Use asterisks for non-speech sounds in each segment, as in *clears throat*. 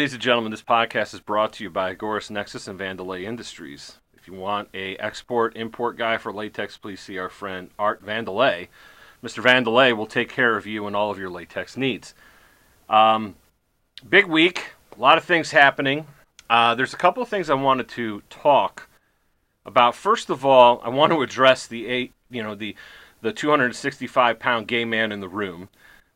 Ladies and gentlemen, this podcast is brought to you by Agorist Nexus and Vandelay Industries. If you want a export import guy for latex, please see our friend Art Vandelay. Mr. Vandelay will take care of you and all of your latex needs. Um, big week, a lot of things happening. Uh, there's a couple of things I wanted to talk about. First of all, I want to address the eight, you know, the the 265 pound gay man in the room,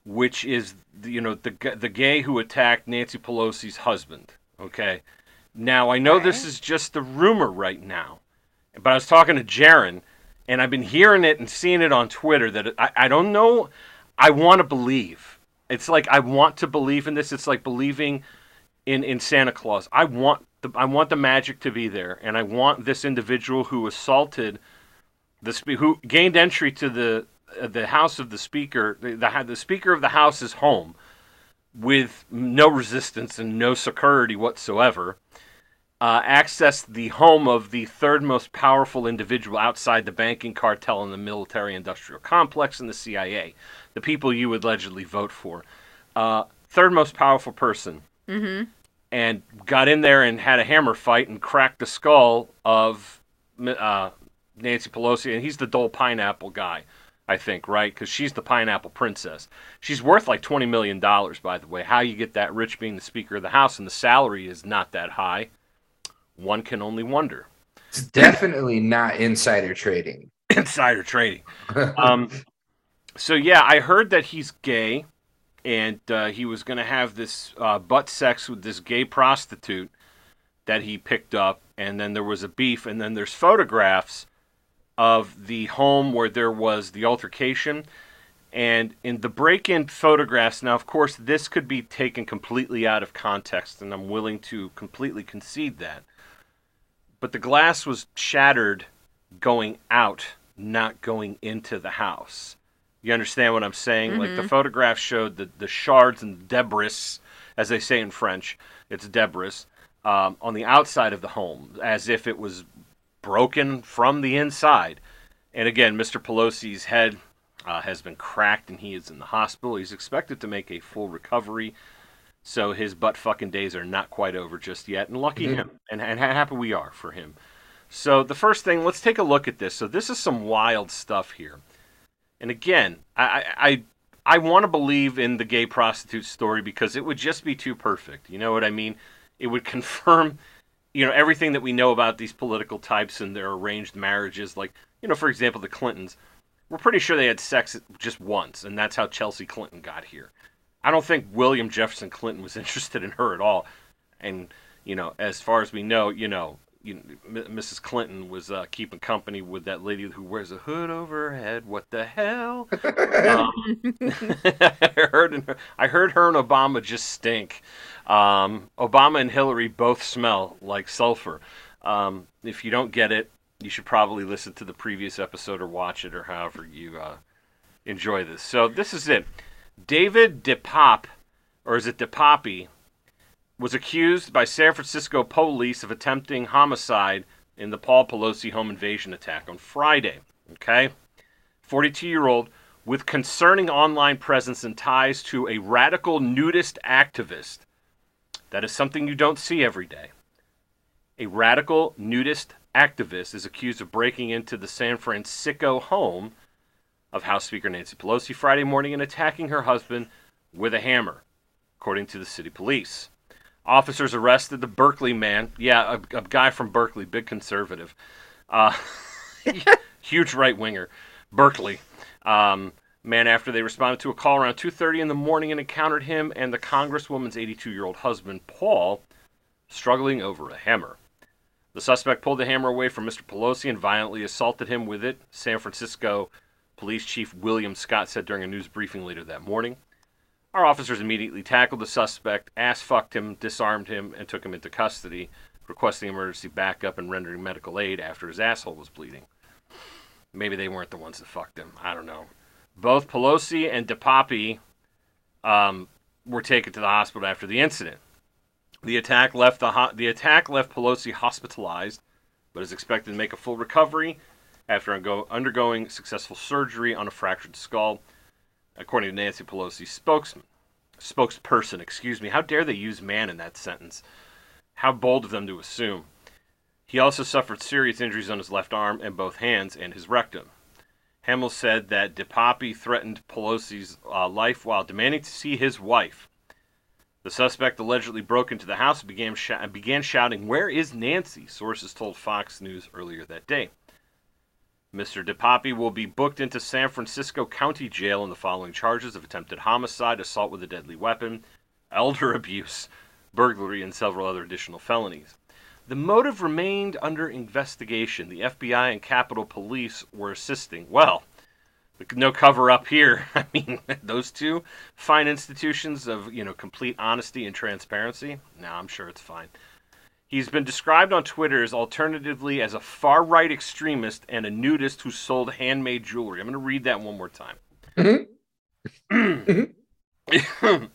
which is you know the the gay who attacked Nancy Pelosi's husband. Okay, now I know this is just a rumor right now, but I was talking to Jaron, and I've been hearing it and seeing it on Twitter that I, I don't know. I want to believe. It's like I want to believe in this. It's like believing in in Santa Claus. I want the I want the magic to be there, and I want this individual who assaulted the who gained entry to the the house of the speaker, the, the the speaker of the house's home, with no resistance and no security whatsoever. Uh, accessed the home of the third most powerful individual outside the banking cartel and the military industrial complex and the CIA, the people you would allegedly vote for. Uh, third most powerful person Mm-hmm. and got in there and had a hammer fight and cracked the skull of uh, Nancy Pelosi, and he's the dull Pineapple guy, I think, right? Because she's the Pineapple Princess. She's worth like twenty million dollars, by the way. How you get that rich being the Speaker of the House and the salary is not that high? One can only wonder. It's definitely not insider trading. *laughs* Insider trading. Um, so yeah, I heard that he's gay, and uh, he was going to have this uh, butt sex with this gay prostitute that he picked up, and then there was a beef, and then there's photographs of the home where there was the altercation. And in the break in photographs, now, of course, this could be taken completely out of context, and I'm willing to completely concede that. But the glass was shattered going out, not going into the house. You understand what I'm saying? Like the photograph showed the, the shards and debris, as they say in French, it's debris, um, on the outside of the home, as if it was broken from the inside. And again, Mr. Pelosi's head uh, has been cracked and he is in the hospital. He's expected to make a full recovery. So his butt fucking days are not quite over just yet. And lucky him. And, and happy we are for him. So the first thing, let's take a look at this. So this is some wild stuff here. And again, I, I, I want to believe in the gay prostitute story because it would just be too perfect. You know what I mean? It would *laughs* confirm, you know, everything that we know about these political types and their arranged marriages. Like, you know, for example, the Clintons. We're pretty sure they had sex just once, and that's how Chelsea Clinton got here. I don't think William Jefferson Clinton was *laughs* interested in her at all. And you know, as far as we know, you know, you, M- Mrs. Clinton was uh, keeping company with that lady who wears a hood over her head. What the hell? *laughs* um, *laughs* I heard, I heard her and Obama just stink. Um, Obama and Hillary both smell like sulfur. Um, if you don't get it, you should probably listen to the previous episode or watch it or however you uh, enjoy this. So this is it. David DePop, or is it DePoppy, was accused by San Francisco police of attempting homicide in the Paul Pelosi home invasion attack on Friday. Okay? 42 year old with concerning online presence and ties to a radical nudist activist. That is something you don't see every day. A radical nudist activist is accused of breaking into the San Francisco home of House Speaker Nancy Pelosi Friday morning and attacking her husband with a hammer, according to the city police. Officers arrested the Berkeley man. Yeah, a, a guy from Berkeley, big conservative. Uh, *laughs* *laughs* huge right winger. Berkeley. Um, man after they responded to a call around 2.30 in the morning and encountered him and the congresswoman's 82-year-old husband, Paul, struggling over a hammer. The suspect pulled the hammer away from Mr. Pelosi and violently assaulted him with it, San Francisco Police Chief William Scott said during a news briefing later that morning. Our officers immediately tackled the suspect, ass fucked him, disarmed him, and took him into custody, requesting emergency backup and rendering medical aid after his asshole was bleeding. Maybe they weren't the ones that fucked him. I don't know. Both Pelosi and DePapi um, were taken to the hospital after the incident. The attack left the ho- the attack left Pelosi hospitalized, but is expected to make a full recovery after undergo- undergoing successful surgery on a fractured skull, according to Nancy Pelosi's spokesman. spokesperson, excuse me. How dare they use man in that sentence? How bold of them to assume. He also suffered serious injuries on his left arm and both hands and his rectum. Hamill said that DePape threatened Pelosi's uh, life while demanding to see his wife. The suspect allegedly broke into the house and began, sh- began shouting, Where is Nancy? Sources told Fox News earlier that day. Mr. DePape will be booked into San Francisco County Jail on the following charges of attempted homicide, assault with a deadly weapon, elder *laughs* abuse, burglary, and several other additional felonies. The motive remained under investigation. The FBI and Capitol Police were assisting. Well, no cover up here. *laughs* I mean, *laughs* those two fine institutions of, you know, complete honesty and transparency. No, I'm sure it's fine. He's been described on Twitter as alternatively as a far right extremist and a nudist who sold handmade jewelry. I'm going to read that one more time. Mm-hmm.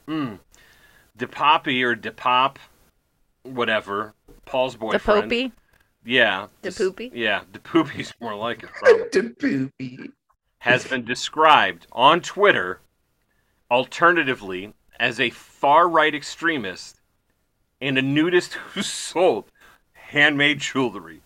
mm. *coughs* DePoppy or DePop, whatever, Paul's boyfriend. DePoopy? Yeah. DePoopy? Yeah, DePoopy's more like it. DePoopy. *laughs* Has been described on Twitter alternatively as a far right extremist and a nudist *laughs* who sold handmade jewelry.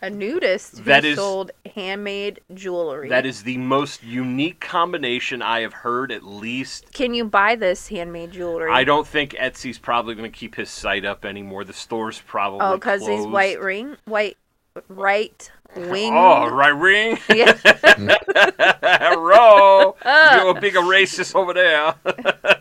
A nudist who that is, sold handmade jewelry. That is the most unique combination I have heard, at least. Can you buy this handmade jewelry? I don't think Etsy's probably going to keep his site up anymore. The store's probably oh, because he's white ring, white, right wing. *laughs* Oh, right ring. *laughs* Yeah. Row, uh. you're a big racist over there.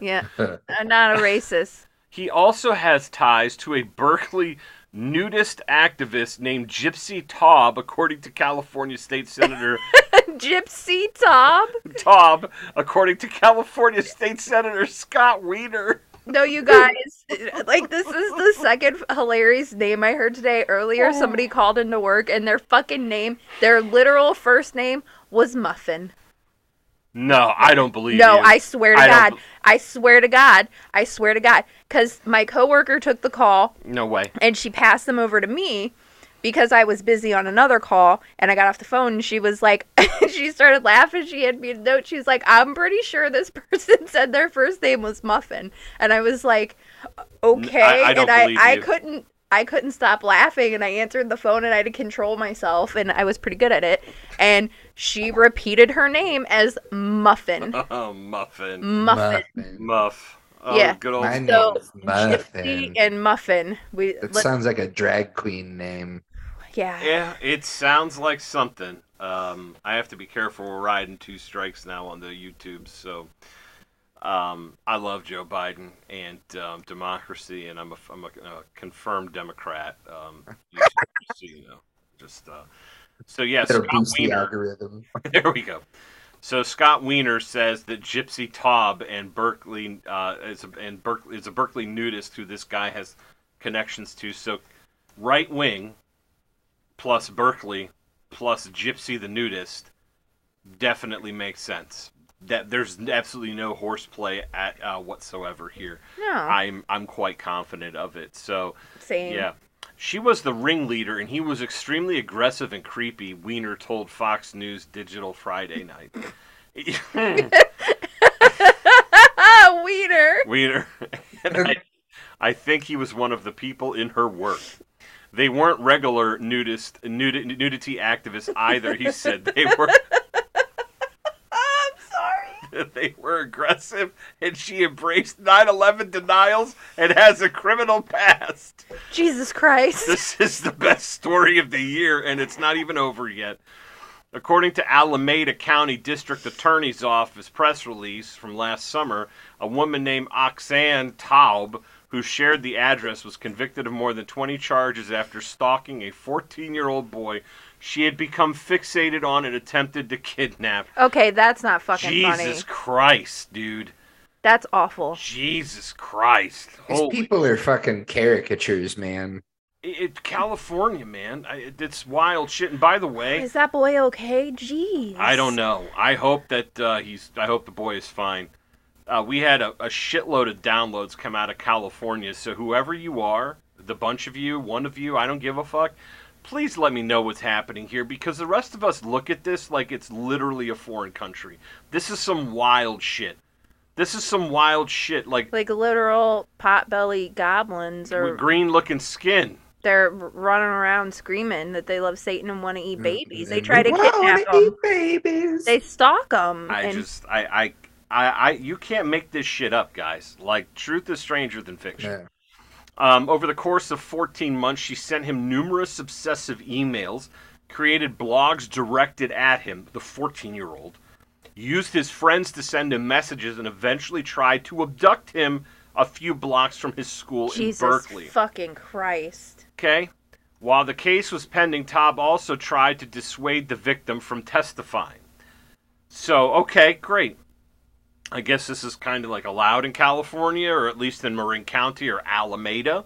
yeah, I'm not a racist. He also has ties to a Berkeley nudist activist named Gypsy Taub, according to California State Senator *laughs* Gypsy Taub. Taub, according to California State Senator Scott Wiener. No, you guys, like this is the second hilarious name I heard today. Earlier, oh. somebody called into work and their fucking name, their literal first name was Muffin. No, I don't believe no, you. I swear to I God. I swear to God. I swear to God. Because my coworker took the call. No way. And she passed them over to me because I was busy on another call and I got off the phone and she was like, *laughs* she started laughing. She had me a note. She was like, I'm pretty sure this *laughs* person said their first name was Muffin. And I was like, okay. I, I and I, I couldn't, I couldn't stop laughing and I answered the phone and I had to control myself and I was pretty good at it. And she repeated her name as Muffin. *laughs* Oh, Muffin. Muffin. Muff. Oh, yeah. Good old My so, Muffin. and Muffin. We It sounds like a drag queen name. Yeah. Yeah, it sounds like something. Um, I have to be careful. We're riding two strikes now on the YouTube, so um, I love Joe Biden and um, democracy, and I'm a, I'm a, a confirmed Democrat. Um, just, you know, just uh, so yeah. Scott the algorithm. *laughs* there we go. So Scott Wiener says that Gypsy Taub and Berkeley uh, is a, and Berkeley is a Berkeley nudist who this guy has connections to. So right wing plus Berkeley plus Gypsy the nudist definitely makes sense that there's absolutely no horseplay at uh, whatsoever here. No, I'm I'm quite confident of it. So same. Yeah, she was the ringleader, and he was extremely aggressive and creepy. Wiener told Fox News Digital Friday night. *laughs* Wiener. Wiener. I, I think he was one of the people in her work. They weren't regular nudist nudity activists either. He said they were *laughs* they were aggressive and she embraced 9-11 denials and has a criminal past. Jesus Christ. This is the best story of the year and it's not even over yet. According to Alameda County District Attorney's Office press release from last summer, a woman named Oxane Taub, who shared the address, was convicted of more than 20 charges after stalking a 14 year old boy she had become fixated on and attempted to kidnap. Okay, that's not fucking Jesus funny. Jesus Christ, dude. That's awful. Jesus Christ. These Holy people are fucking caricatures, man. It, it, California, man. I, it's wild shit. And by the way, is that boy okay? Jeez. I don't know. I hope that uh, he's. I hope the boy is fine. Uh, we had a, a shitload of downloads come out of California. So whoever you are, the bunch of you, one of you, I don't give a fuck please let me know what's happening here because the rest of us look at this like it's literally a foreign country. This is some wild shit. This is some wild shit. Like Like literal potbelly goblins, or green looking skin. they're running around screaming that they love Satan and want to eat mm. babies. They try to we wanna kidnap them. eat babies. They stalk them. I and just I, I I I you can't make this shit up, guys. Like truth is stranger than fiction. Yeah. Um, over the course of 14 months, she sent him numerous obsessive emails, created blogs directed at him, the 14 year old, used his friends to send him messages, and eventually tried to abduct him a few blocks from his school Jesus in Berkeley. fucking Christ. Okay? While the case was pending, Taub also tried to dissuade the victim from testifying. So, okay, great. I guess this is kind of like allowed in California, or at least in Marin County or Alameda.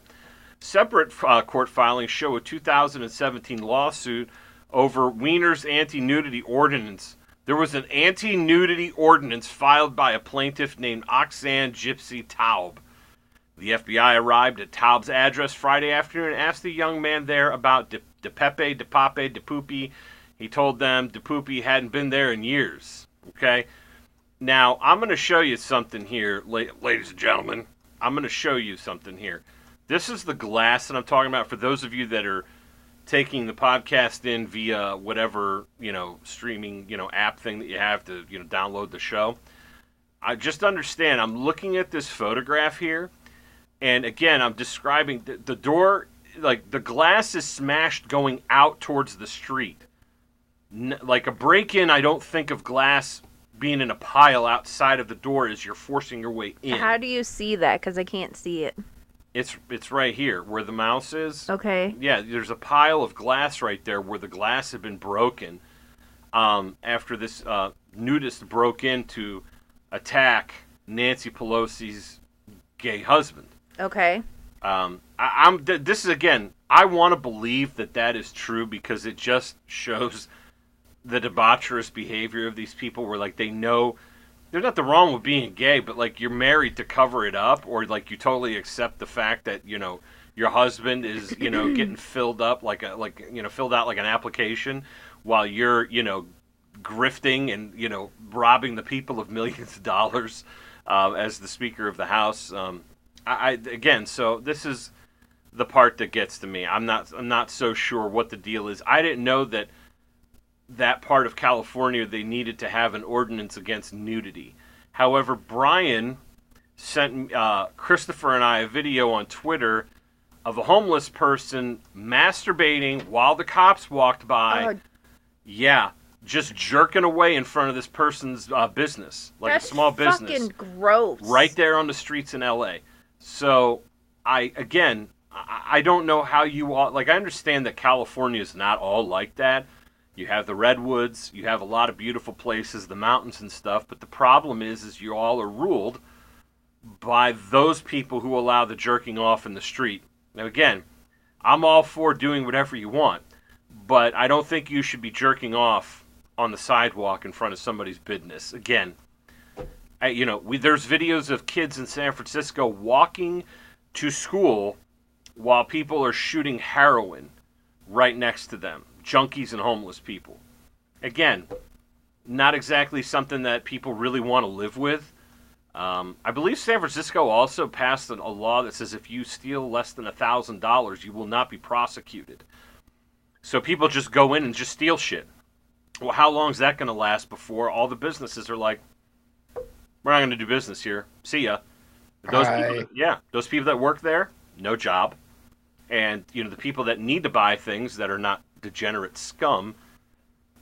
Separate uh, court filings show a 2017 lawsuit over Wiener's anti nudity ordinance. There was an anti nudity ordinance filed by a plaintiff named Oxane Gypsy Taub. The FBI arrived at Taub's address Friday afternoon and asked the young man there about De, De Pepe, De Pape, De Poopy. He told them De Poopy hadn't been there in years. Okay? Now, I'm going to show you something here, ladies and gentlemen. I'm going to show you something here. This is the glass that I'm talking about for those of you that are taking the podcast in via whatever, you know, streaming, you know, app thing that you have to, you know, download the show. I just understand I'm looking at this photograph here and again i'm describing the, the door like the glass is smashed going out towards the street N- like a break-in i don't think of glass being in a pile outside of the door as you're forcing your way in How do you see that? Because I can't see it. it's it's right here where the mouse is Okay. yeah there's a pile of glass right there where the glass had been broken um, after this uh, nudist broke in to attack nancy pelosi's gay husband Okay. Um, I, I'm. th- This is again. I want to believe that that is true because it just *laughs* shows the debaucherous behavior of these people. Where like they know there's nothing wrong with being gay, but like you're married to cover it up, or like you totally accept the fact that you know your husband is you know *clears throat* getting filled up like a like you know filled out like an application while you're you know grifting and you know robbing the people of millions of dollars uh, as the Speaker of the House. Um, I, I again, so this is the part that gets to me. I'm not I'm not so sure what the deal is. I didn't know that that part of California they needed to have an ordinance against nudity. However, Brian sent uh, Christopher and I a video on Twitter of a homeless person masturbating while the cops walked by. Oh, Yeah, just jerking away in front of this person's uh, business, like that's a small business fucking gross. right there on the streets in LA. So I again, I, I don't know how you all like. I understand that California is not all like that. You have the redwoods, you have a lot of beautiful places, the mountains and stuff. But the problem is, is you all are ruled by those people who allow the jerking off in the street. Now again, I'm all for doing whatever you want, but I don't think you should be jerking off on the sidewalk in front of somebody's business. Again, I, you know, we, there's videos of kids in San Francisco walking to school while people are shooting heroin right next to them, junkies and homeless people. Again, not exactly something that people really want to live with. Um, I believe San Francisco also passed a, a law that says if you steal less than a thousand dollars, you will not be prosecuted. So people just go in and just steal shit. Well, how long is that going to last before all the businesses are like, we're not going to do business here. See ya. Those people, Right. yeah, those people that work there, no job, and you know the people that need to buy things that are not degenerate scum,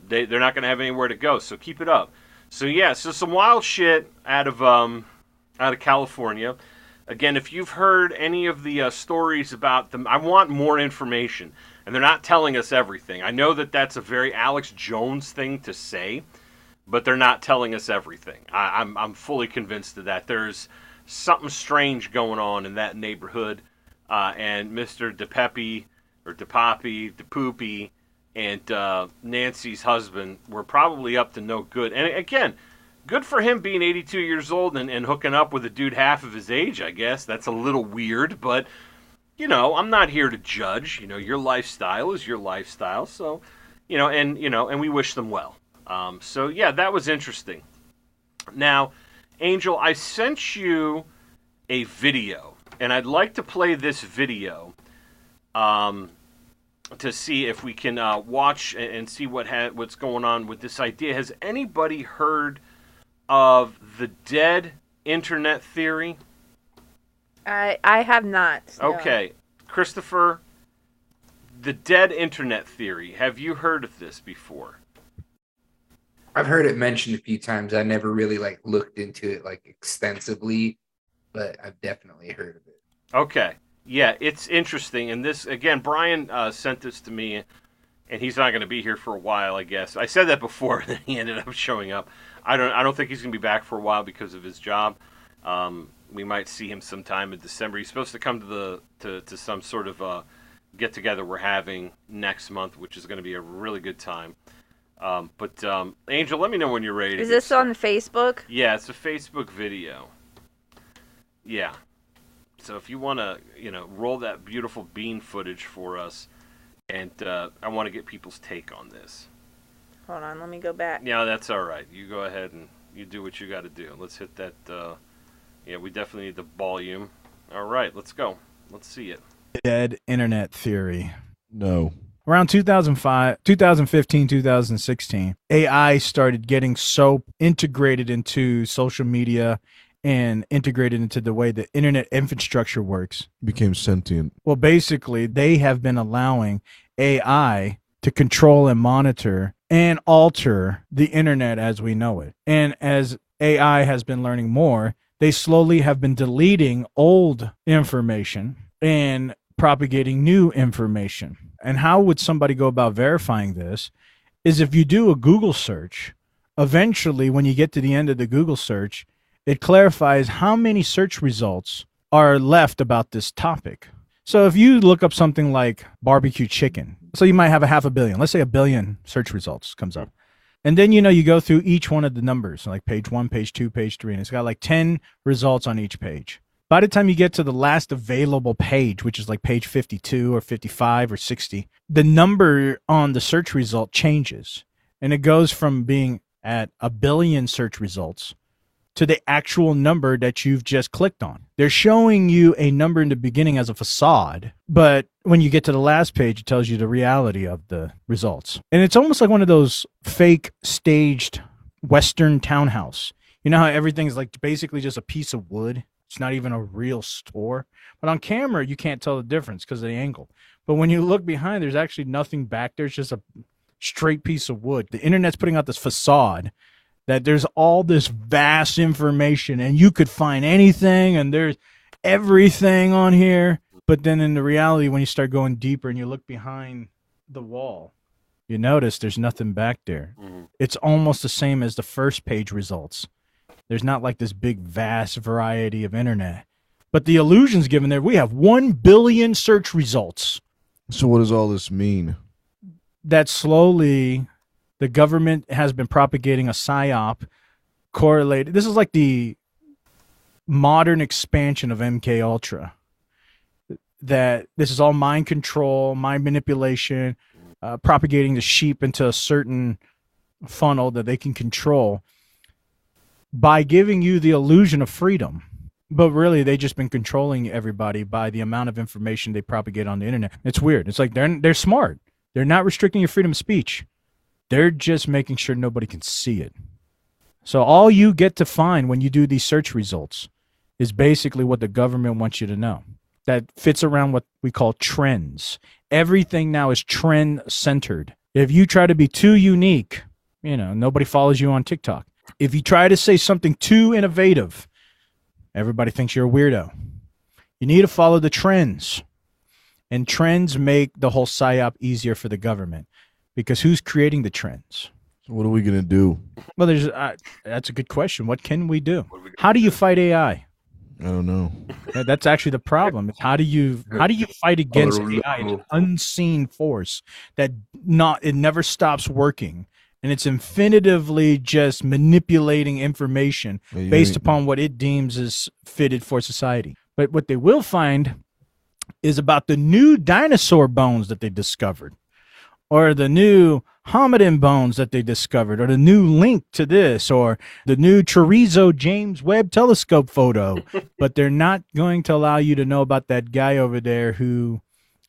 they they're not going to have anywhere to go. So keep it up. So yeah, so some wild shit out of um out of California. Again, if you've heard any of the uh, stories about them, I want more information. And they're not telling us everything. I know that that's a very Alex Jones thing to say, but they're not telling us everything. I, I'm, I'm fully convinced of that. There's something strange going on in that neighborhood. Uh, and Mr. DePepe, or DePapi, DePoopy, and uh, Nancy's husband were probably up to no good. And again, good for him being 82 years old and, and hooking up with a dude half of his age, I guess. That's a little weird, but, you know, I'm not here to judge. You know, your lifestyle is your lifestyle. So, you know, and, you know, and we wish them well. Um, so, yeah, that was interesting. Now, Angel, I sent you a video, and I'd like to play this video um, to see if we can uh, watch and, and see what ha- what's going on with this idea. Has anybody heard of the dead internet theory? I I have not. no. Okay, Christopher, the dead internet theory. Have you heard of this before? I've heard it mentioned a few times. I never really like looked into it like extensively, but I've definitely heard of it. Okay. Yeah, it's interesting. And this, again, Brian uh, sent this to me, and he's not going to be here for a while, I guess. I said that before, *laughs* and he ended up showing up. I don't, I don't think he's going to be back for a while because of his job. Um, we might see him sometime in December. He's supposed to come to the to, to some sort of uh, get together we're having next month, which is going to be a really good time. Um, but um, Angel, let me know when you're ready. Is this on Facebook? Yeah, it's a Facebook video. Yeah. So if you want to, you know, roll that beautiful bean footage for us, and uh, I want to get people's take on this. Hold on, let me go back. Yeah, that's all right. You go ahead and you do what you got to do. Let's hit that. Uh, yeah, we definitely need the volume. All right, let's go. Let's see it. dead internet theory. No. Around 2005, 2015, 2016, AI started getting so integrated into social media and integrated into the way the internet infrastructure works. Became sentient. Well, basically, they have been allowing AI to control and monitor and alter the internet as we know it. And as AI has been learning more, they slowly have been deleting old information and propagating new information. And how would somebody go about verifying this? Is if you do a Google search, eventually, when you get to the end of the Google search, it clarifies how many search results are left about this topic. So if you look up something like barbecue chicken, so you might have a half a billion, let's say a billion search results comes up. And then you know you go through each one of the numbers, like page 1, page 2, page 3, and it's got like 10 results on each page. By the time you get to the last available page, which is like page 52 or 55 or 60, the number on the search result changes. And it goes from being at a billion search results to the actual number that you've just clicked on. They're showing you a number in the beginning as a facade, but when you get to the last page, it tells you the reality of the results. And it's almost like one of those fake staged Western townhouse. You know how everything's like basically just a piece of wood? It's not even a real store. But on camera, you can't tell the difference because of the angle. But when you look behind, there's actually nothing back there. It's just a straight piece of wood. The internet's putting out this facade that there's all this vast information and you could find anything and there's everything on here. But then in the reality, when you start going deeper and you look behind the wall, you notice there's nothing back there. Mhm. It's almost the same as the first page results. There's not like this big, vast variety of internet. But the illusion's given there. We have 1 billion search results So what does all this mean? that slowly the government has been propagating a psyop correlated. This is like the modern expansion of MK Ultra. That this is all mind control, mind manipulation, uh, propagating the sheep into a certain funnel that they can control by giving you the illusion of freedom. But really, they've just been controlling everybody by the amount of information they propagate on the internet. It's weird. It's like they're they're smart. They're not restricting your freedom of speech. They're just making sure nobody can see it. So all you get to find when you do these search results is basically what the government wants you to know. That fits around what we call trends. Everything now is trend centered. If you try to be too unique, you know, nobody follows you on TikTok. If you try to say something too innovative, everybody thinks you're a weirdo. You need to follow the trends. And trends make the whole psyop easier for the government because who's creating the trends? So what are we gonna do? Well, there's uh, that's a good question. What can we do? We How do you fight AI? I don't know. That's actually the problem. How do you how do you fight against don't AI, an unseen force that not it never stops working, and it's infinitively just manipulating information Yeah, based upon what it deems is fitted for society. But what they will find is about the new dinosaur bones that they discovered, or the new hominid bones that they discovered, or the new link to this, or the new chorizo James Webb telescope photo. *laughs* but they're not going to allow you to know about that guy over there who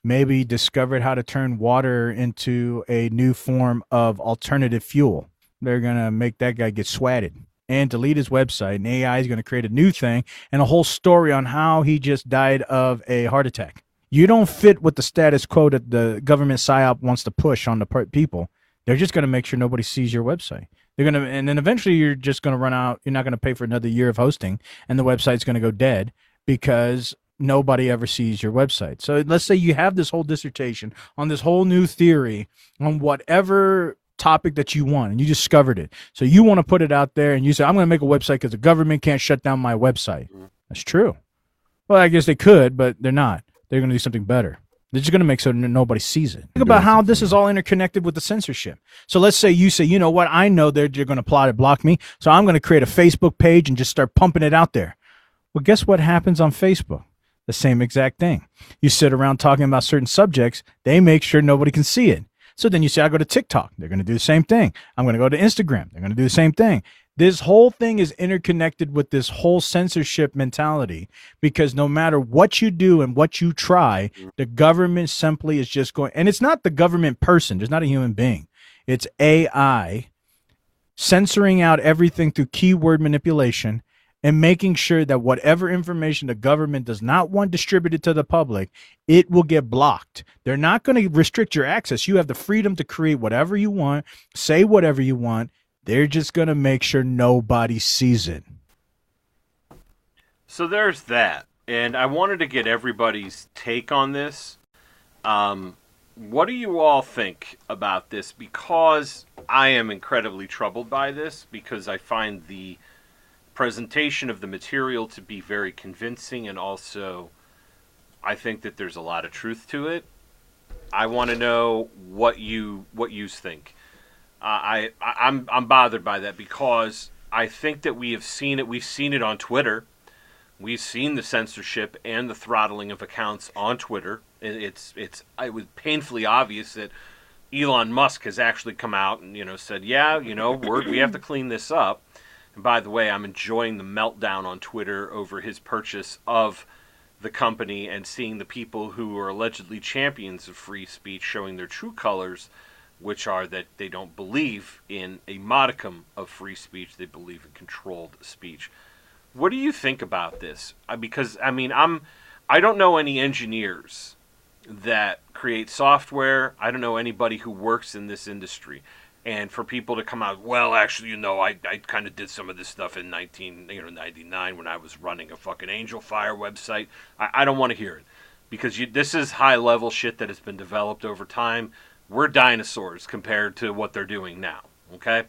maybe discovered how to turn water into a new form of alternative fuel. They're going to make that guy get swatted and delete his website. And AI is going to create a new thing and a whole story on how he just died of a heart attack. You don't fit with the status quo that the government psyop wants to push on the people. They're just going to make sure nobody sees your website. They're going to, and then eventually you're just going to run out. You're not going to pay for another year of hosting, and the website's going to go dead because nobody ever sees your website. So let's say you have this whole dissertation on this whole new theory on whatever topic that you want and you discovered it. So you want to put it out there and you say, I'm going to make a website because the government can't shut down my website. Mm-hmm. That's true. Well, I guess they could, but they're not. They're going to do something better. They're just going to make so nobody sees it. Think about how this is all interconnected with the censorship. So let's say you say, you know what? I know they're, they're going to plot to block me. So I'm going to create a Facebook page and just start pumping it out there. Well, guess what happens on Facebook? The same exact thing. You sit around talking about certain subjects, they make sure nobody can see it. So then you say, I go to TikTok, they're going to do the same thing. I'm going to go to Instagram, they're going to do the same thing. This whole thing is interconnected with this whole censorship mentality because no matter what you do and what you try, mm-hmm. the government simply is just going, and it's not the government person, there's not a human being, it's AI censoring out everything through keyword manipulation and making sure that whatever information the government does not want distributed to the public, it will get blocked. They're not going to restrict your access. You have the freedom to create whatever you want, say whatever you want. They're just going to make sure nobody sees it. So there's that, and I wanted to get everybody's take on this. Um, what do you all think about this? Because I am incredibly troubled by this because I find the presentation of the material to be very convincing, and also I think that there's a lot of truth to it. I want to know what you what you think. Uh, I, I I'm I'm bothered by that because I think that we have seen it. We've seen it on Twitter. We've seen the censorship and the throttling of accounts on Twitter. It's it's it was painfully obvious that Elon Musk has actually come out and you know said, yeah, you know, we have to clean this up. And by the way, I'm enjoying the meltdown on Twitter over his purchase of the company and seeing the people who are allegedly champions of free speech showing their true colors, which are that they don't believe in a modicum of free speech, they believe in controlled speech. What do you think about this? Because I mean, I'm I don't know any engineers that create software. I don't know anybody who works in this industry. And for people to come out, well, actually, you know, I, I kind of did some of this stuff in 19, you know, 99 when I was running a fucking Angel Fire website. I, I don't want to hear it because you, this is high level shit that has been developed over time. We're dinosaurs compared to what they're doing now. Okay,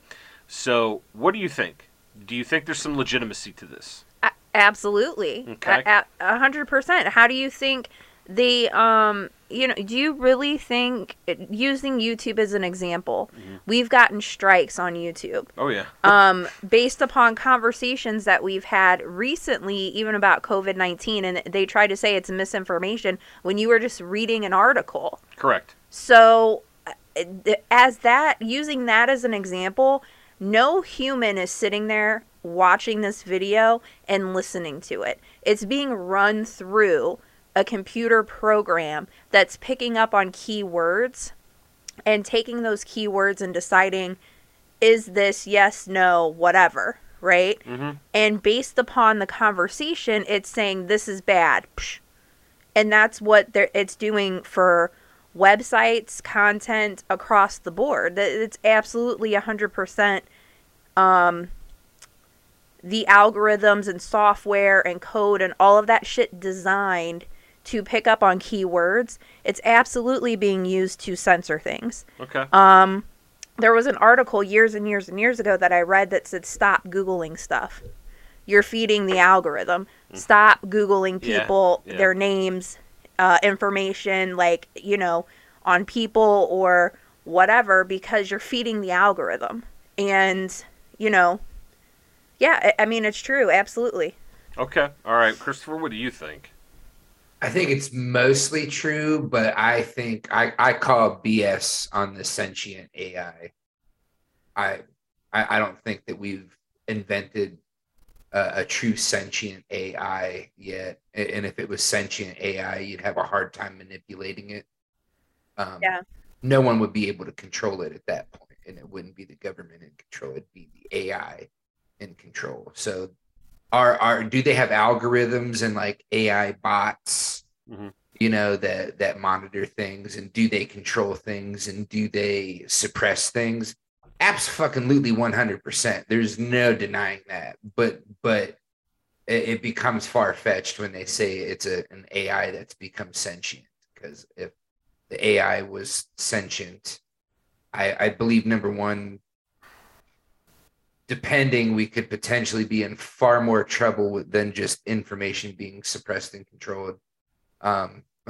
so what do you think? Do you think there's some legitimacy to this? A- absolutely. Okay. A- hundred percent. How do you think the um you know do you really think using YouTube as an example, Mm-hmm. we've gotten strikes on YouTube. Oh yeah, *laughs* um, based upon conversations that we've had recently, even about COVID 19, and they try to say it's misinformation when you were just reading an article. correct. So, as that, using that as an example, no human is sitting there watching this video and listening to it. It's being run through a computer program that's picking up on keywords and taking those keywords and deciding is this yes, no, whatever, right? Mm-hmm. And based upon the conversation, it's saying this is bad. And that's what they're, it's doing for websites, content across the board. It's absolutely 100% um, the algorithms and software and code and all of that shit designed to pick up on keywords. It's absolutely being used to censor things. Okay. Um, there was an article years and years and years ago that I read that said stop googling stuff. You're feeding the algorithm. Stop googling Mm. Yeah, people, yeah. their names, uh, information like you know on people or whatever because you're feeding the algorithm. And you know, yeah, I, I mean it's true, absolutely. Okay. All right, Christopher. What do you think? I think it's mostly true, but I think I, I call BS on the sentient AI. I I, I don't think that we've invented a, a true sentient AI yet. And if it was sentient AI, you'd have a hard time manipulating it. Um, Yeah. No one would be able to control it at that point, and it wouldn't be the government in control. It'd be the AI in control. So, are are do they have algorithms and like AI bots? Mhm. You know that that monitor things, and do they control things, and do they suppress things? Absolutely, one hundred percent. There's no denying that. But but it, it becomes far fetched when they say it's a an AI that's become sentient. Because if the AI was sentient, I, I believe number one, depending, we could potentially be in far more trouble with, than just information being suppressed and controlled. Um, *laughs*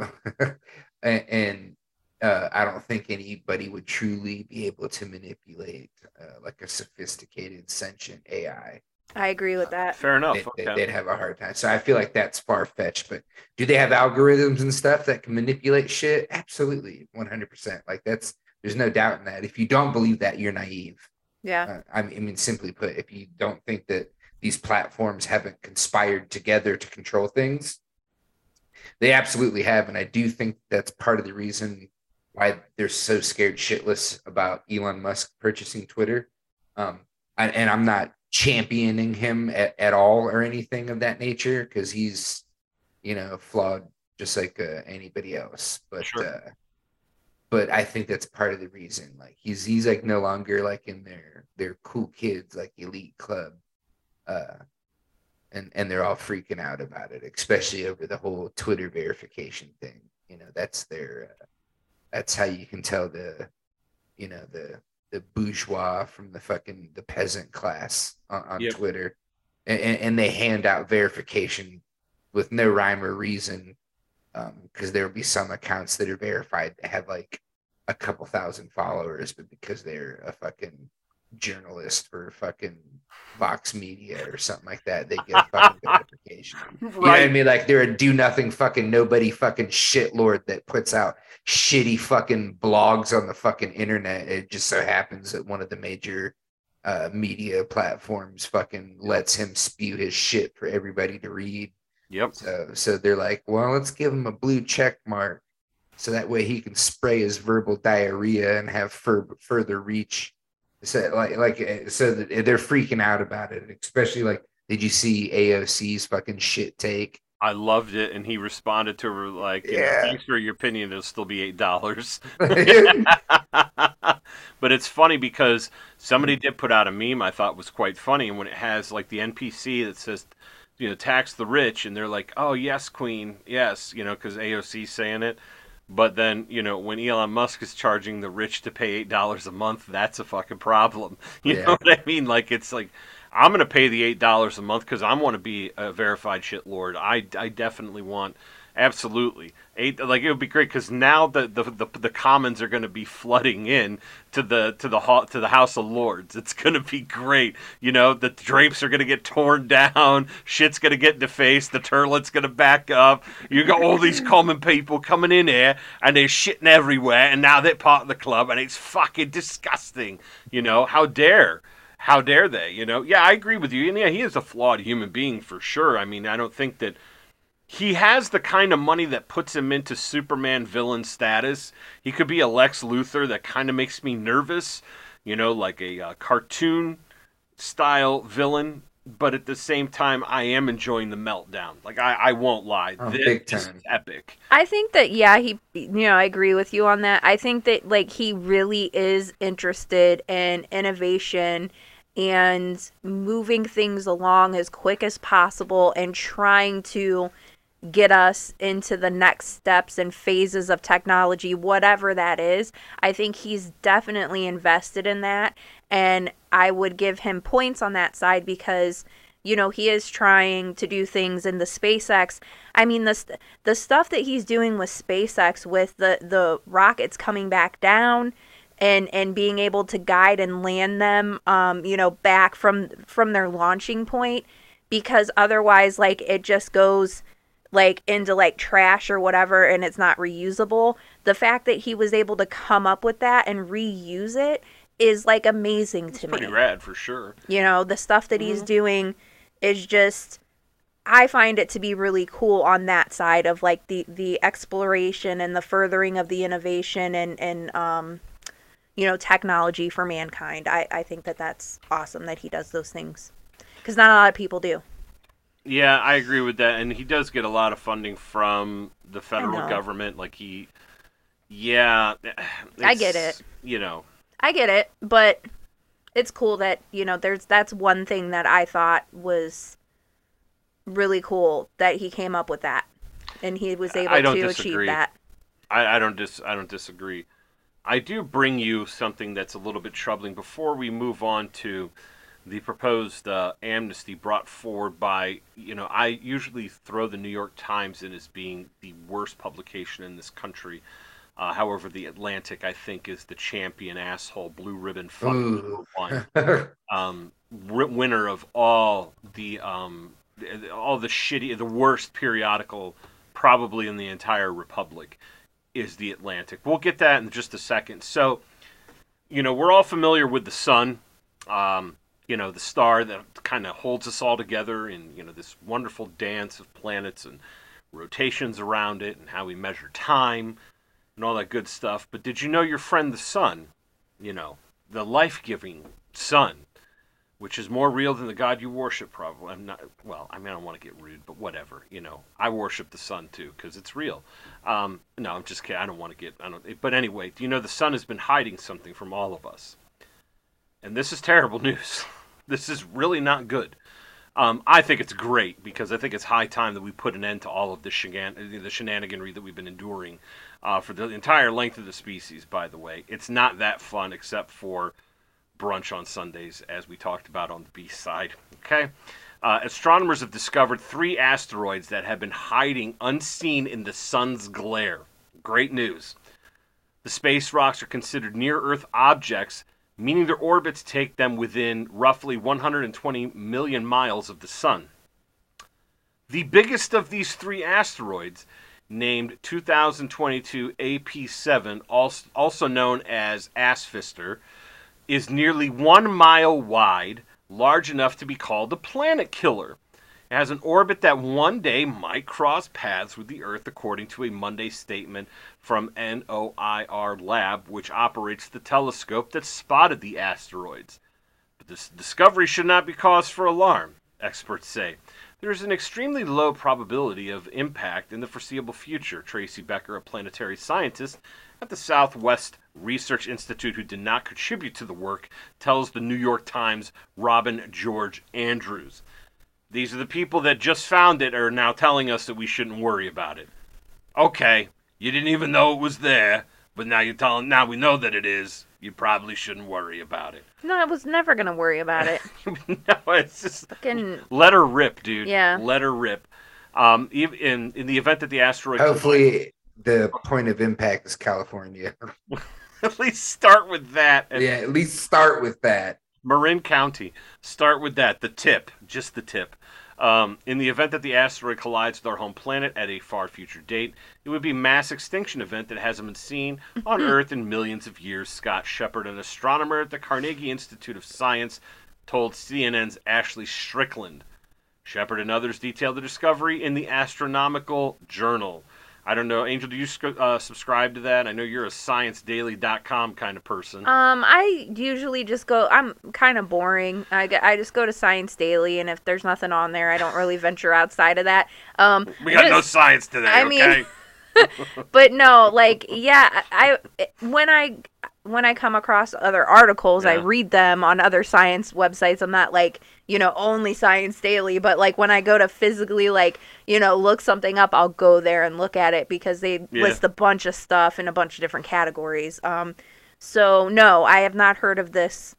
and, and uh, I don't think anybody would truly be able to manipulate uh, like a sophisticated sentient AI. I agree with that. Fair enough. They, okay. would have a hard time. So I feel like that's far fetched. But do they have algorithms and stuff that can manipulate shit? Absolutely, one hundred percent. Like that's there's no doubt in that. If you don't believe that, you're naive. Yeah. Uh, I mean, simply put, if you don't think that these platforms haven't conspired together to control things, they absolutely have, and I do think that's part of the reason why they're so scared shitless about Elon Musk purchasing Twitter. Um, and, and I'm not championing him at, at all or anything of that nature because he's, you know, flawed just like uh, anybody else. But Sure. uh, but I think that's part of the reason. Like he's he's like no longer like in their their cool kids like elite club, uh, and and they're all freaking out about it, especially over the whole Twitter verification thing. You know, that's their uh, that's how you can tell the you know the the bourgeois from the fucking the peasant class on, on Yep. Twitter, and, and they hand out verification with no rhyme or reason um, because there will be some accounts that are verified that have like a couple thousand followers, but because they're a fucking journalist for fucking Vox Media or something like that, they get a fucking *laughs* verification. You know what I mean? Like they're a do nothing fucking nobody fucking shitlord that puts out shitty fucking blogs on the fucking internet. It just so happens that one of the major uh, media platforms fucking lets him spew his shit for everybody to read. Yep. So so they're like, well, let's give him a blue check mark, so that way he can spray his verbal diarrhea and have fur- further reach. So like like uh, so they're freaking out about it, especially like, did you see AOC's fucking shit take? I loved it, and he responded to her like, Yeah. "Thanks for your opinion. It'll still be eight dollars." *laughs* *laughs* but it's funny because somebody did put out a meme I thought was quite funny, and when it has like the NPC that says, you know, tax the rich, and they're like, "Oh yes, Queen, yes," you know, because AOC's saying it. But then, you know, when Elon Musk is charging the rich to pay eight dollars a month, that's a fucking problem. *laughs* You Yeah. know what I mean? Like it's like I'm gonna pay the eight dollars a month because I want to be a verified shit lord. I, I definitely want absolutely eight. Like it would be great because now the, the the the commons are gonna be flooding in to the to the hall to the House of Lords. It's gonna be great. You know the drapes are gonna get torn *laughs* down. Shit's gonna get defaced. The toilet's gonna back up. You got all these *laughs* common people coming in here and they're shitting everywhere. And now they're part of the club and it's fucking disgusting. You know how dare how dare they? You know, yeah, I agree with you. And yeah, he is a flawed human being for sure. I mean, I don't think that he has the kind of money that puts him into Superman villain status. He could be a Lex Luthor that kind of makes me nervous, you know, like a uh, cartoon style villain. But at the same time, I am enjoying the meltdown. Like I, I won't lie, Oh, this big is time. epic. I think that yeah, he you know, I agree with you on that. I think that like he really is interested in innovation and moving things along as quick as possible and trying to get us into the next steps and phases of technology, whatever that is. I think he's definitely invested in that. And I would give him points on that side because, you know, he is trying to do things in the SpaceX. I mean, the, the stuff that he's doing with SpaceX, with the, the rockets coming back down and and being able to guide and land them um you know back from from their launching point because otherwise like it just goes like into like trash or whatever and it's not reusable the fact that he was able to come up with that and reuse it is like amazing It's to pretty me rad for sure. you know the stuff that he's Mhm. doing is just i find it to be really cool on that side of like the the exploration and the furthering of the innovation and and um you know technology for mankind i i think that that's awesome that he does those things because not a lot of people do Yeah, I agree with that, and he does get a lot of funding from the federal government. Like he, yeah, I get it. You know, I get it, but it's cool that you know there's that's one thing that I thought was really cool that he came up with that, and he was able I don't to disagree. achieve that. I, I don't dis I don't disagree. I do bring you something that's a little bit troubling before we move on to the proposed uh, amnesty brought forward by you know I usually throw the New York Times in as being the worst publication in this country. Uh, however, the Atlantic I think is the champion asshole blue ribbon fuck Ooh. one *laughs* um, winner of all the um, all the shitty, the worst periodical probably in the entire republic is the Atlantic. We'll get that in just a second. So, you know, we're all familiar with the sun. Um, you know, the star that kind of holds us all together in you know this wonderful dance of planets and rotations around it and how we measure time and all that good stuff. But did you know your friend the sun? You know, the life-giving sun which is more real than the God you worship, probably. I'm not, well, I mean, I don't want to get rude, but whatever. You know, I worship the sun too because it's real. Um, no, I'm just kidding. I don't want to get, I don't, but anyway, do you know the sun has been hiding something from all of us? And this is terrible *laughs* news. this is really not good. Um, I think it's great because I think it's high time that we put an end to all of the, shenan- the shenaniganry that we've been enduring uh, for the entire length of the species, by the way. It's not that fun except for brunch on Sundays, as we talked about on the B side. Okay? Uh, astronomers have discovered three asteroids that have been hiding unseen in the sun's glare. Great news. The space rocks are considered near Earth objects, meaning their orbits take them within roughly 120 million miles of the sun. The biggest of these three asteroids, named 2022 AP7, also known as Asphister, is nearly one mile wide, large enough to be called a planet killer. It has an orbit that one day might cross paths with the Earth, according to a Monday statement from NOIRLab, which operates the telescope that spotted the asteroids. But this discovery should not be cause for alarm, experts say. There is an extremely low probability of impact in the foreseeable future, Tracy Becker, a planetary scientist at the Southwest Research Institute who did not contribute to the work, tells the New York Times' Robin George Andrews. These are the people that just found it are now telling us that we shouldn't worry about it. Okay, you didn't even know it was there, but now you're telling now we know that it is. You probably shouldn't worry about it. No, I was never gonna worry about it. *laughs* no, it's just Fucking let her rip, dude. Yeah. Let her rip. Um, ev- in in the event that the asteroid Hopefully, the point of impact is California. *laughs* at least start with that. And yeah, at least start with that. Marin County. Start with that. The tip, just the tip. Um, in the event that the asteroid collides with our home planet at a far future date, it would be a mass extinction event that hasn't been seen on Earth in millions of years. Scott Sheppard, an astronomer at the Carnegie Institute of Science, told CNN's Ashley Strickland. Sheppard and others detailed the discovery in the Astronomical Journal. I don't know, Angel, do you uh, subscribe to that? I know you're a ScienceDaily.com kind of person. Um, I usually just go. I'm kind of boring. I, I just go to Science Daily, and if there's nothing on there, I don't really venture outside of that. Um, we got no science today, I mean- okay? *laughs* but no, like yeah, I when I when I come across other articles, I read them on other science websites. I'm not like you know only Science Daily, but like when I go to physically like you know look something up, I'll go there and look at it because they Yeah. list a bunch of stuff in a bunch of different categories. Um, so no, I have not heard of this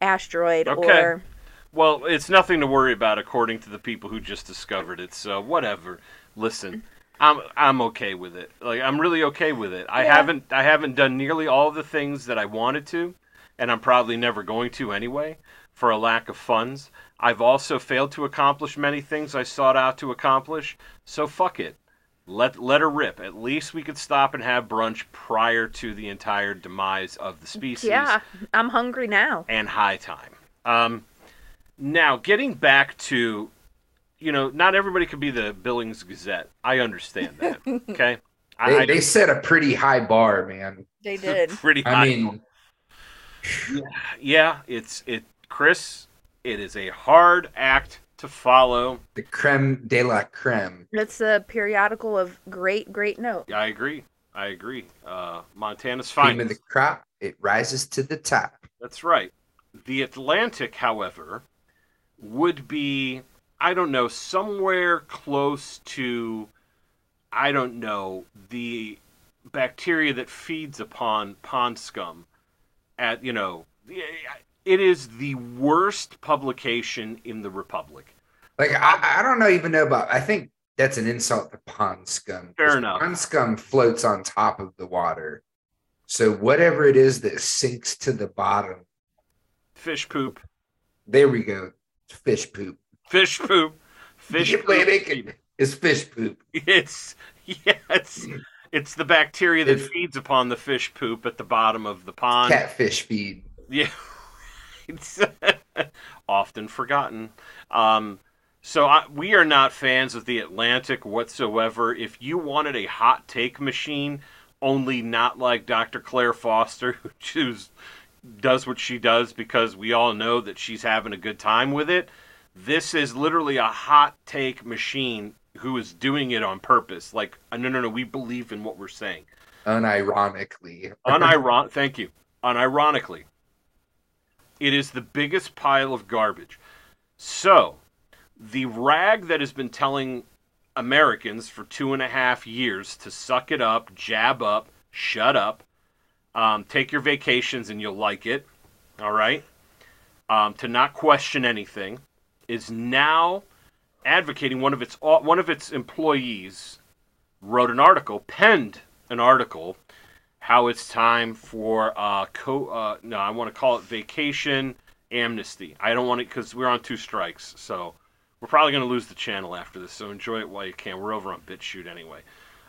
asteroid Okay. or Well, it's nothing to worry about according to the people who just discovered it. So whatever. Listen, I'm I'm okay with it. Like I'm really okay with it. I Yeah. haven't I haven't done nearly all the things that I wanted to, and I'm probably never going to anyway for a lack of funds. I've also failed to accomplish many things I sought out to accomplish. So fuck it. Let let her rip. At least we could stop and have brunch prior to the entire demise of the species Yeah, I'm hungry now. and high time. Um, now, getting back to, you know, not everybody could be the Billings Gazette. I understand that. *laughs* Okay, I, They, I they set a pretty high bar, man. They *laughs* did. pretty high. I mean, yeah, it's it, Chris. It is a hard act to follow. the creme de la creme. It's a periodical of great, great note. I agree. I agree. Uh, Montana's Cream fine. of the crop, it rises to the top. That's right. The Atlantic, however, would be, I don't know, somewhere close to, I don't know, the bacteria that feeds upon pond scum. At, you know, it is the worst publication in the Republic. Like I, I don't know even know about. I think that's an insult to pond scum. Fair enough. Pond scum floats on top of the water, so whatever it is that sinks to the bottom, Fish poop. there we go. Fish poop. Fish poop. Fish The poop. Atlantic is fish poop. It's it's it's the bacteria that It's- feeds upon the fish poop at the bottom of the pond. Catfish feed. Yeah, *laughs* it's often forgotten. Um, so I, we are not fans of the Atlantic whatsoever. If you wanted a hot take machine, only not like Dr. Claire Foster, *laughs* who choose does what she does because we all know that she's having a good time with it. This is literally a hot take machine who is doing it on purpose. Like, uh, no, no, no, we believe in what we're saying. Unironically. *laughs* Uniron- thank you. Unironically, it is the biggest pile of garbage. So, the rag that has been telling Americans for two and a half years to suck it up, jab up, shut up, um, take your vacations and you'll like it, all right, um, to not question anything, is now advocating one of its one of its employees wrote an article, penned an article how it's time for uh, co. Uh, no, I want to call it vacation amnesty. I don't want it because we're on two strikes, so we're probably going to lose the channel after this. So enjoy it while you can. We're over on BitChute anyway,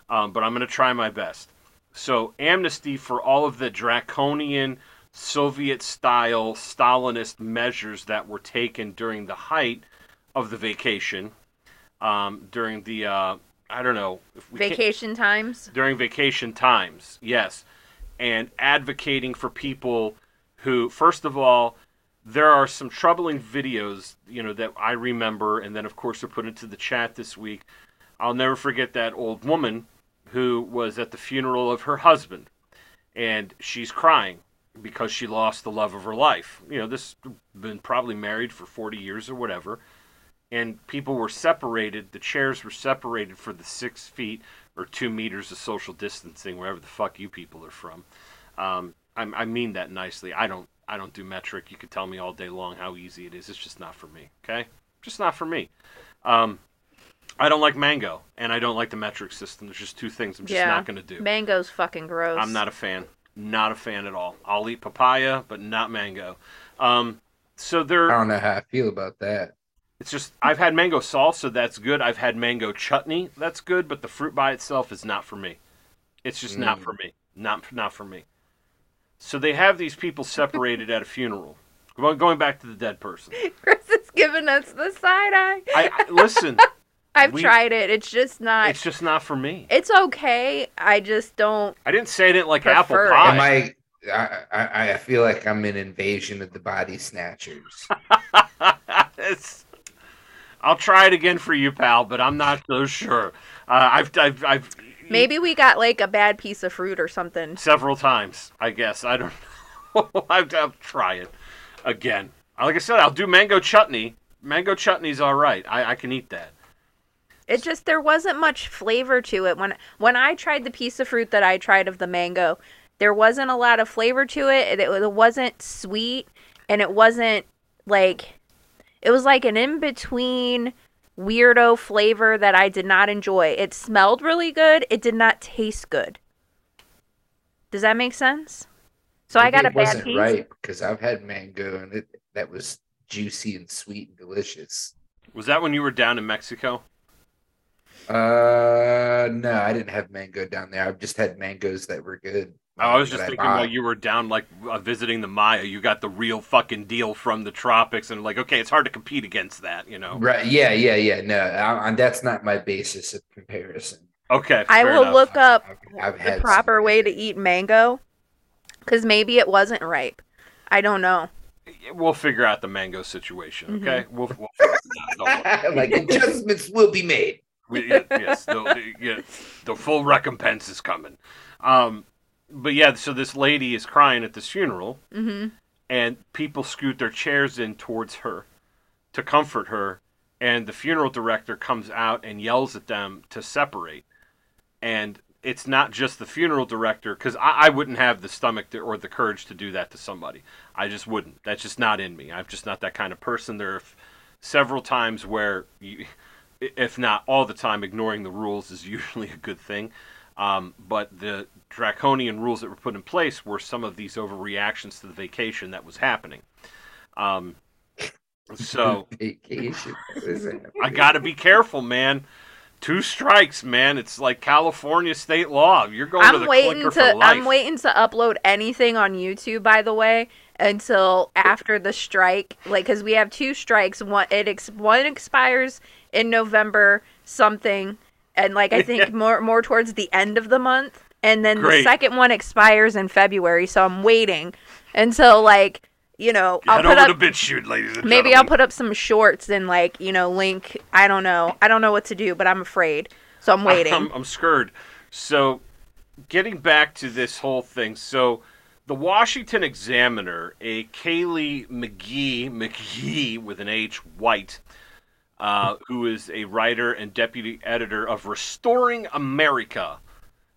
um, but I'm going to try my best. So amnesty for all of the draconian Soviet-style Stalinist measures that were taken during the height of the vacation, um, during the uh, I don't know if we Vacation times. during vacation times, yes, and advocating for people who, first of all, there are some troubling videos, you know, that I remember, and then of course I put into the chat this week. I'll never forget that old woman who was at the funeral of her husband, and she's crying because she lost the love of her life. You know, this been probably married for 40 years or whatever and people were separated. The chairs were separated for the six feet or two meters of social distancing, wherever the fuck you people are from. Um, I, I mean that nicely. I don't. I don't do metric. You could tell me all day long how easy it is. It's just not for me. Okay, just not for me. Um, I don't like mango, and I don't like the metric system. There's just two things I'm just Yeah. not going to do. Mango's fucking gross. I'm not a fan. Not a fan at all. I'll eat papaya, but not mango. Um, so there. I don't know how I feel about that. It's just I've had mango salsa, so that's good. I've had mango chutney, that's good, but the fruit by itself is not for me. It's just not Mm. for me. Not not for me. So they have these people *laughs* separated at a funeral. Going going back to the dead person. Chris is giving us the side eye. I, I listen. I've we- tried it. It's just not. It's just not for me. It's okay. I just don't. I didn't say it like Prefer apple it. pie. Am I, I, I, I feel like I'm an invasion of the body snatchers. *laughs* It's- I'll try it again for you, pal, but I'm not so sure. Uh, I've, I've, I've Maybe we got like a bad piece of fruit or something. several times. I guess I don't know. *laughs* I'll, I'll try it again. Like I said, I'll do mango chutney. Mango chutney's all right. I, I can eat that. It just there wasn't much flavor to it when when I tried the piece of fruit that I tried of the mango. There wasn't a lot of flavor to it. It, it wasn't sweet, and it wasn't like it was like an in between weirdo flavor that I did not enjoy. It smelled really good. It did not taste good. Does that make sense? So I got a it bad wasn't piece. right because I've had mango and it that was juicy and sweet and delicious. Was that when you were down in Mexico? Uh, no, I didn't have mango down there. I've just had mangoes that were good. I was just thinking while you were down, like uh, visiting the Maya, you got the real fucking deal from the tropics, and like, okay, it's hard to compete against that, you know. Right? Yeah, yeah, yeah. No, I, I, that's not my basis of comparison. Okay, I will enough. look up I've, I've the proper way to eat mango because maybe it wasn't ripe. I don't know. We'll figure out the mango situation. Mhm. Okay, we'll, we'll figure out. *laughs* Like adjustments will be made. Yes, the, yeah, the full recompense is coming. Um, but yeah, so this lady is crying at this funeral, hmm and people scoot their chairs in towards her to comfort her, and the funeral director comes out and yells at them to separate. And it's not just the funeral director, because I, I wouldn't have the stomach to, or the courage to do that to somebody. I just wouldn't. That's just not in me. I'm just not that kind of person. There are f- several times where, you, if not all the time, ignoring the rules is *laughs* usually a good thing. Um, but the draconian rules that were put in place were some of these overreactions to the vacation that was happening. Um, so *laughs* vacation. *laughs* I got to be careful, man. Two strikes, man. It's like California state law. You're going to I'm the waiting to for life. I'm waiting to upload anything on YouTube. By the way, until after the strike, like because we have two strikes. One it ex- one expires in November something, and like I think *laughs* more more towards the end of the month, and then Great. the second one expires in February. So I'm waiting until like you know I'll put up to BitChute, ladies and maybe I'll put up some shorts and like you know link. I don't know. I don't know what to do, but I'm afraid. So I'm *laughs* waiting. I'm, I'm scared. So, getting back to this whole thing. So, the Washington Examiner, a Kaylee McGee, McGee with an H, White, uh, who is a writer and deputy editor of Restoring America,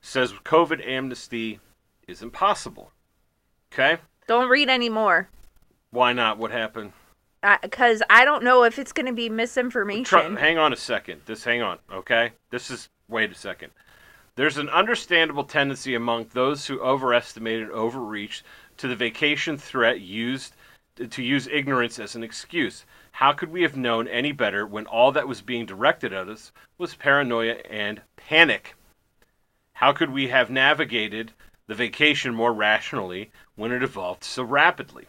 says COVID amnesty is impossible. Okay? don't read anymore. Why not? What happened? because I don't know if it's going to be Try, misinformation. hang on a second. This, hang on, okay? This is, wait a second. There's an understandable tendency among those who overestimate and overreach to the vacation threat used to use ignorance as an excuse. How could we have known any better when all that was being directed at us was paranoia and panic? How could we have navigated the vacation more rationally when it evolved so rapidly?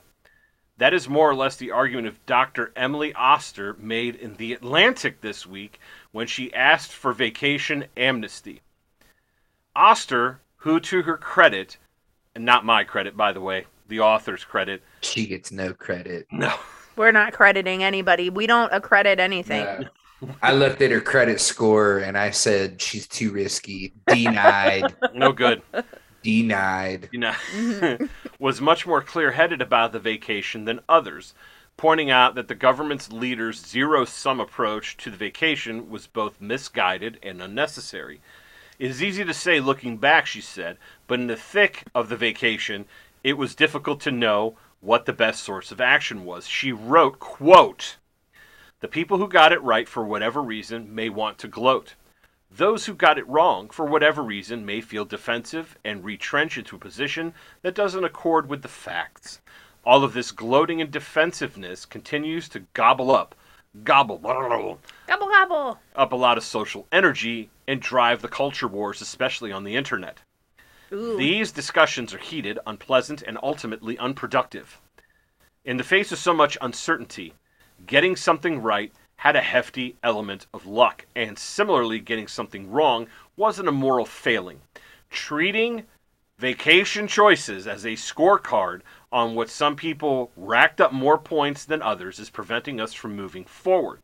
That is more or less the argument of Dr. Emily Oster made in The Atlantic this week when she asked for vacation amnesty. Oster, who to her credit, and not my credit, by the way, the author's credit, she gets no credit. no, We're not crediting anybody. We don't accredit anything. No. I looked at her credit score and I said she's too risky. Denied. *laughs* no good. Denied. You know, Mhm. *laughs* was much more clear headed about the vacation than others, pointing out that the government's leaders' zero sum approach to the vacation was both misguided and unnecessary. It is easy to say looking back, she said, but in the thick of the vacation, it was difficult to know what the best source of action was. She wrote, quote, The people who got it right for whatever reason may want to gloat. Those who got it wrong, for whatever reason, may feel defensive and retrench into a position that doesn't accord with the facts. All of this gloating and defensiveness continues to gobble up, gobble, Gobble gobble. up a lot of social energy and drive the culture wars, especially on the internet. Ooh. These discussions are heated, unpleasant, and ultimately unproductive. In the face of so much uncertainty, getting something right had a hefty element of luck, and similarly, getting something wrong wasn't a moral failing. Treating vacation choices as a scorecard on what some people racked up more points than others is preventing us from moving forward.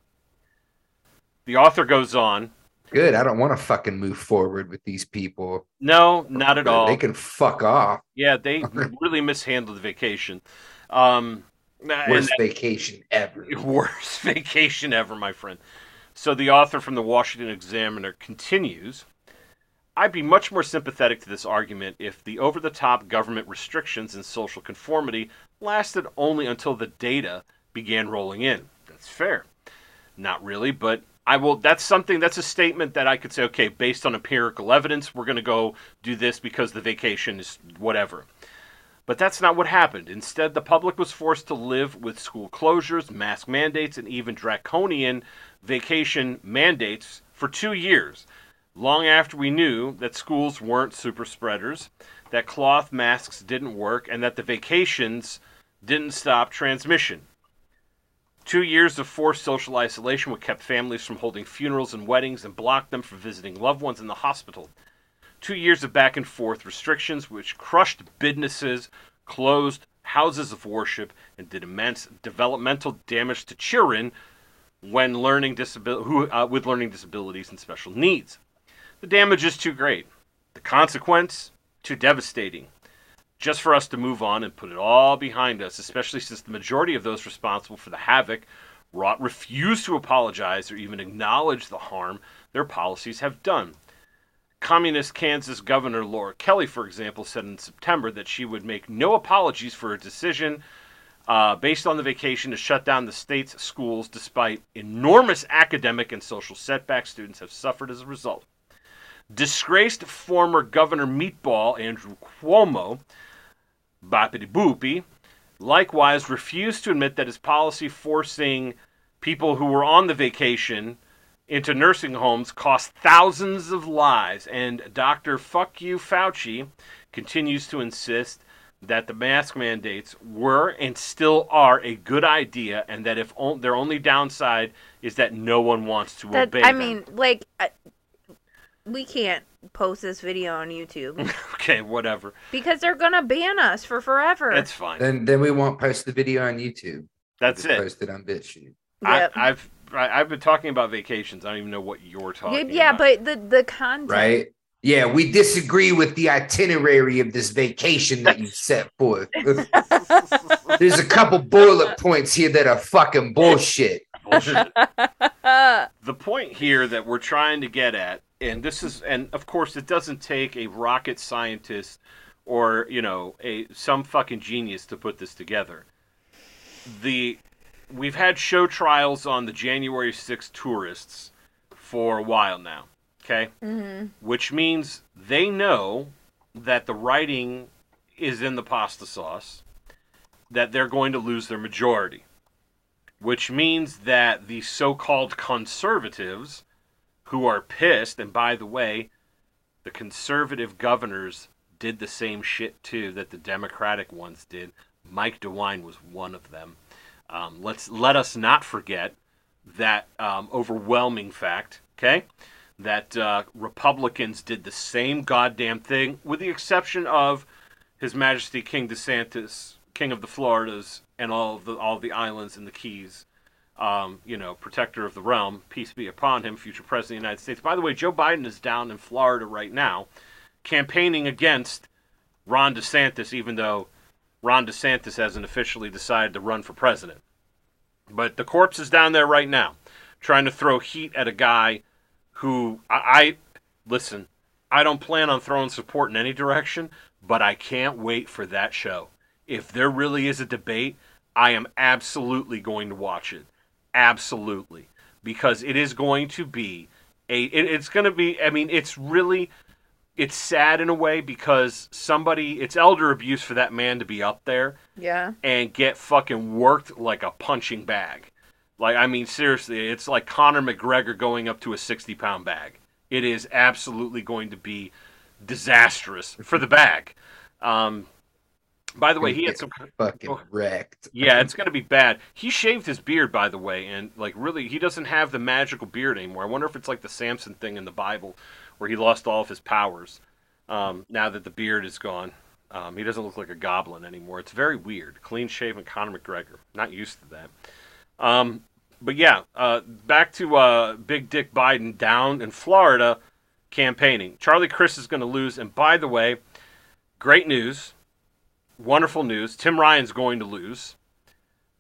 The author goes on. Good. I don't want to fucking move forward with these people. No, not at all. They can fuck off. Yeah, they *laughs* really mishandled the vacation. Um, Worst vacation ever. *laughs* worst vacation ever, my friend. So the author from the Washington Examiner continues. I'd be much more sympathetic to this argument if the over the top government restrictions and social conformity lasted only until the data began rolling in. That's fair. Not really, but I will that's something that's a statement that I could say, okay, based on empirical evidence, we're gonna go do this because the vacation is whatever. But that's not what happened. Instead, the public was forced to live with school closures, mask mandates, and even draconian vacation mandates for two years, long after we knew that schools weren't super spreaders, that cloth masks didn't work, and that the vacations didn't stop transmission. Two years of forced social isolation would kept families from holding funerals and weddings and blocked them from visiting loved ones in the hospital. Two years of back and forth restrictions which crushed businesses, closed houses of worship, and did immense developmental damage to children when learning disabil- who, uh, with learning disabilities and special needs. The damage is too great. The consequence, too devastating just for us to move on and put it all behind us, especially since the majority of those responsible for the havoc wrought refuse to apologize or even acknowledge the harm their policies have done. Communist Kansas Governor Laura Kelly, for example, said in September that she would make no apologies for a decision uh, based on the vacation to shut down the state's schools despite enormous academic and social setbacks students have suffered as a result. Disgraced former Governor Meatball Andrew Cuomo Boppity Boopy, likewise refused to admit that his policy forcing people who were on the vacation into nursing homes cost thousands of lives. And Dr. Fuck You Fauci continues to insist that the mask mandates were and still are a good idea, and that if on, their only downside is that no one wants to That, obey I them. mean, like, I, we can't post this video on YouTube *laughs* okay, whatever. because they're gonna ban us for forever. That's fine. Then then we won't post the video on YouTube. That's Just it. Post it on BitChute. Yep. I, I've I, I've been talking about vacations. I don't even know what you're Yeah, talking yeah, about. but the the content. Right? Yeah, we disagree with the itinerary of this vacation that you set *laughs* forth. *laughs* There's a couple bullet points here that are fucking bullshit. Bullshit. the point here that we're trying to get at, and this is, and of course, it doesn't take a rocket scientist or you know a some fucking genius to put this together. The we've had show trials on the January 6th tourists for a while now. Okay. hmm which means they know that the writing is in the pasta sauce, that they're going to lose their majority, which means that the so called conservatives who are pissed, and by the way, the conservative governors did the same shit too that the Democratic ones did. Mike DeWine was one of them. Um, let's let us not forget that um, overwhelming fact. Okay, that uh, Republicans did the same goddamn thing, with the exception of His Majesty King DeSantis, King of the Floridas, and all of the all the islands and the Keys. Um, you know, protector of the realm, peace be upon him, future president of the United States. By the way, Joe Biden is down in Florida right now, campaigning against Ron DeSantis, even though Ron DeSantis hasn't officially decided to run for president. But the corpse is down there right now, trying to throw heat at a guy who I, I listen. I don't plan on throwing support in any direction, but I can't wait for that show. If there really is a debate, I am absolutely going to watch it. Absolutely, because it is going to be a. It, it's going to be. I mean, it's really. It's sad in a way because somebody. It's elder abuse for that man to be up there Yeah. and get fucking worked like a punching bag. Like, I mean, seriously, it's like Conor McGregor going up to a 60 pound bag. It is absolutely going to be disastrous for the bag. Um, by the way, he had some. fucking Oh. wrecked. Yeah, it's going to be bad. He shaved his beard, by the way, and like really, he doesn't have the magical beard anymore. I wonder if it's like the Samson thing in the Bible, where he lost all of his powers. Um, now that the beard is gone, um, he doesn't look like a goblin anymore. It's very weird. Clean shaven Conor McGregor. Not used to that. Um, but yeah, uh, back to uh, Big Dick Biden down in Florida campaigning. Charlie Crist is going to lose, and by the way, great news wonderful news. Tim Ryan's going to lose.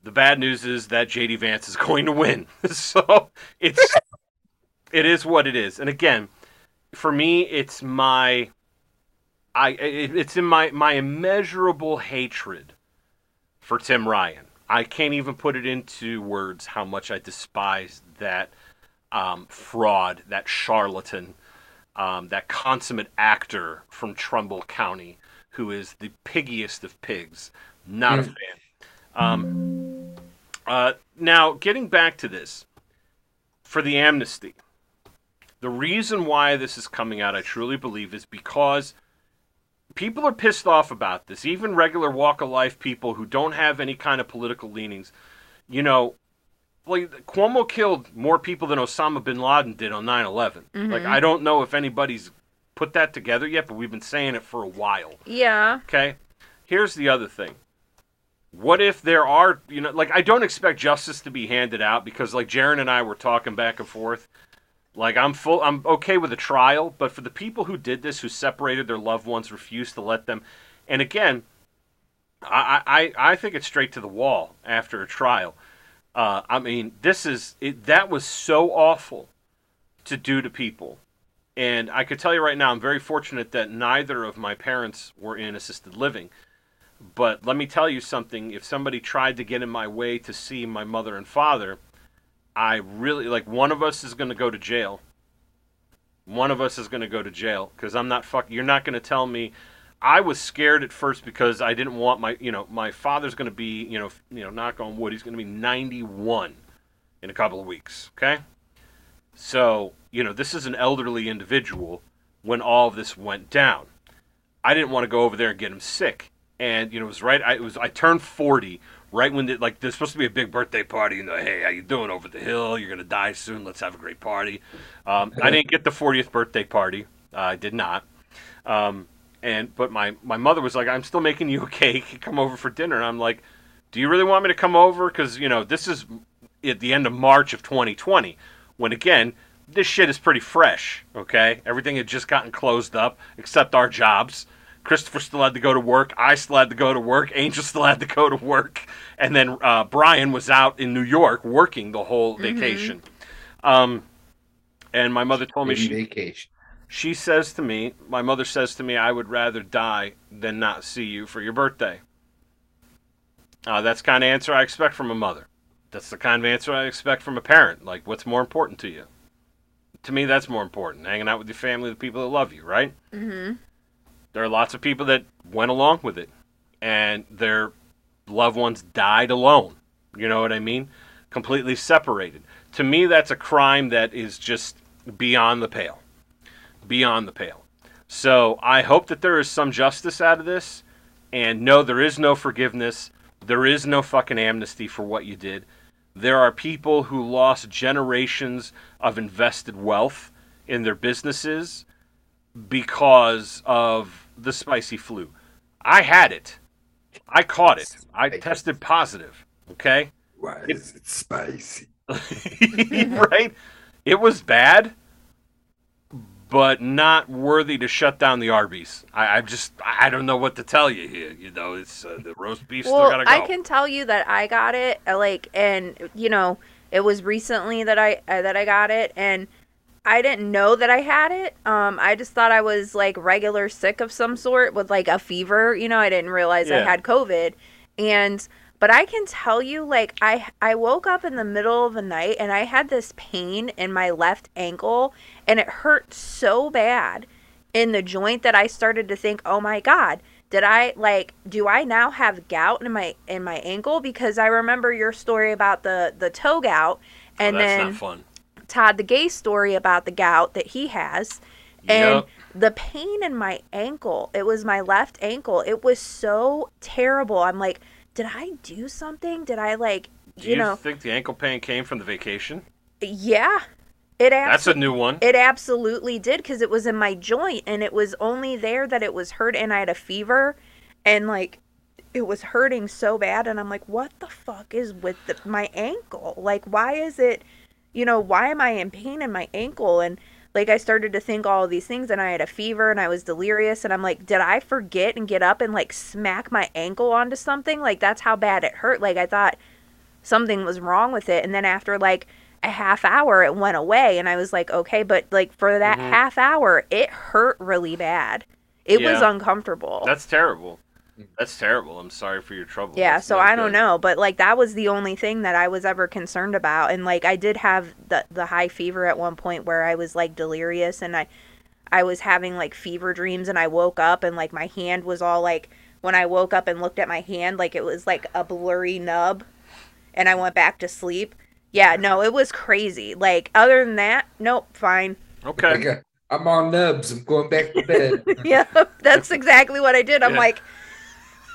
The bad news is that JD Vance is *laughs* going to win. *laughs* so it's it is what it is. And again, for me, it's my I it's in my my immeasurable hatred for Tim Ryan. I can't even put it into words how much I despise that um, fraud, that charlatan, um, that consummate actor from Trumbull County who is the piggiest of pigs. Not a fan. Um, uh, now, getting back to this, for the amnesty, The reason why this is coming out, I truly believe, is because people are pissed off about this. Even regular walk of life people who don't have any kind of political leanings. You know, like Cuomo killed more people than Osama bin Laden did on 9/11. Like I don't know if anybody's put that together yet, but we've been saying it for a while. Yeah. Okay. Here's the other thing. What if there are, you know, like I don't expect justice to be handed out because, like Jaron and I were talking back and forth. Like I'm full, I'm okay with a trial, but for the people who did this, who separated their loved ones, refused to let them, and again, I I, I think it's straight to the wall after a trial. Uh, I mean, this is it, that was so awful to do to people. And I could tell you right now, I'm very fortunate that neither of my parents were in assisted living. But let me tell you something if somebody tried to get in my way to see my mother and father, I really like one of us is going to go to jail. One of us is going to go to jail because I'm not fuck. You're not going to tell me. I was scared at first because I didn't want my, you know, my father's going to be, you know, you know, knock on wood, he's going to be 91 in a couple of weeks. Okay, so you know, this is an elderly individual when all of this went down. I didn't want to go over there and get him sick. And you know, it was right. I it was I turned forty right when the, like there's supposed to be a big birthday party. And the, hey, how you doing over the hill? You're gonna die soon. Let's have a great party. Um, I didn't get the 40th birthday party. Uh, I did not. Um, and but my my mother was like, I'm still making you a cake. *laughs* Come over for dinner. And I'm like, Do you really want me to come over? Because you know this is at the end of March of 2020, when again this shit is pretty fresh. Okay, everything had just gotten closed up except our jobs. Christopher still had to go to work. I still had to go to work. Angel *laughs* still had to go to work. And then uh, Brian was out in New York working the whole vacation. Um, and my mother told me she, vacation. she says to me, my mother says to me, I would rather die than not see you for your birthday. Uh, that's the kind of answer I expect from a mother. That's the kind of answer I expect from a parent. Like, what's more important to you? To me, that's more important. Hanging out with your family, the people that love you, right? Mm-hmm. There are lots of people that went along with it, and their loved ones died alone. You know what I mean? Completely separated. To me, that's a crime that is just beyond the pale. Beyond the pale. So I hope that there is some justice out of this. And no, there is no forgiveness. There is no fucking amnesty for what you did. There are people who lost generations of invested wealth in their businesses because of the spicy flu. I had it. I caught it. I tested positive. Okay? Why is it spicy? *laughs* right? It was bad, but not worthy to shut down the Arby's. I, I just, I don't know what to tell you here. You know, it's uh, the roast beef still Well, gotta go. I can tell you that I got it, uh, like, and you know, it was recently that I uh, that I got it, and I didn't know that I had it. Um, I just thought I was like regular sick of some sort with like a fever. You know, I didn't realize I had COVID, and but I can tell you, like, I I woke up in the middle of the night and I had this pain in my left ankle, and it hurt so bad in the joint that I started to think, oh my god, did I like do I now have gout in my in my ankle? Because I remember your story about the the toe gout, and oh, then. Todd the gay story about the gout that he has. And Yep. the pain in my ankle, it was my left ankle. It was so terrible. I'm like, did I do something? Did I like, Do you, you know, think the ankle pain came from the vacation? yeah. It That's a new one. it absolutely did because it was in my joint and it was only there that it was hurt and I had a fever and like it was hurting so bad and I'm like what the fuck is with the, my ankle like why is it you know why am I in pain in my ankle and like I started to think all of these things and I had a fever and I was delirious and I'm like did I forget and get up and like smack my ankle onto something? Like that's how bad it hurt. Like I thought something was wrong with it and then after like a half hour it went away and i was like okay but like for that Mhm. half hour it hurt really bad. It was uncomfortable. That's terrible. That's terrible. I'm sorry for your trouble. yeah That's so not i don't know but like that was the only thing that i was ever concerned about and like i did have the the high fever at one point where i was like delirious and i i was having like fever dreams and i woke up and like my hand was all like when i woke up and looked at my hand like it was like a blurry nub and i went back to sleep yeah no it was crazy like other than that nope fine Okay. Like, *laughs* uh, I'm on nubs. I'm going back to bed. *laughs* yeah, that's *laughs* exactly what I did. I'm Yeah. like,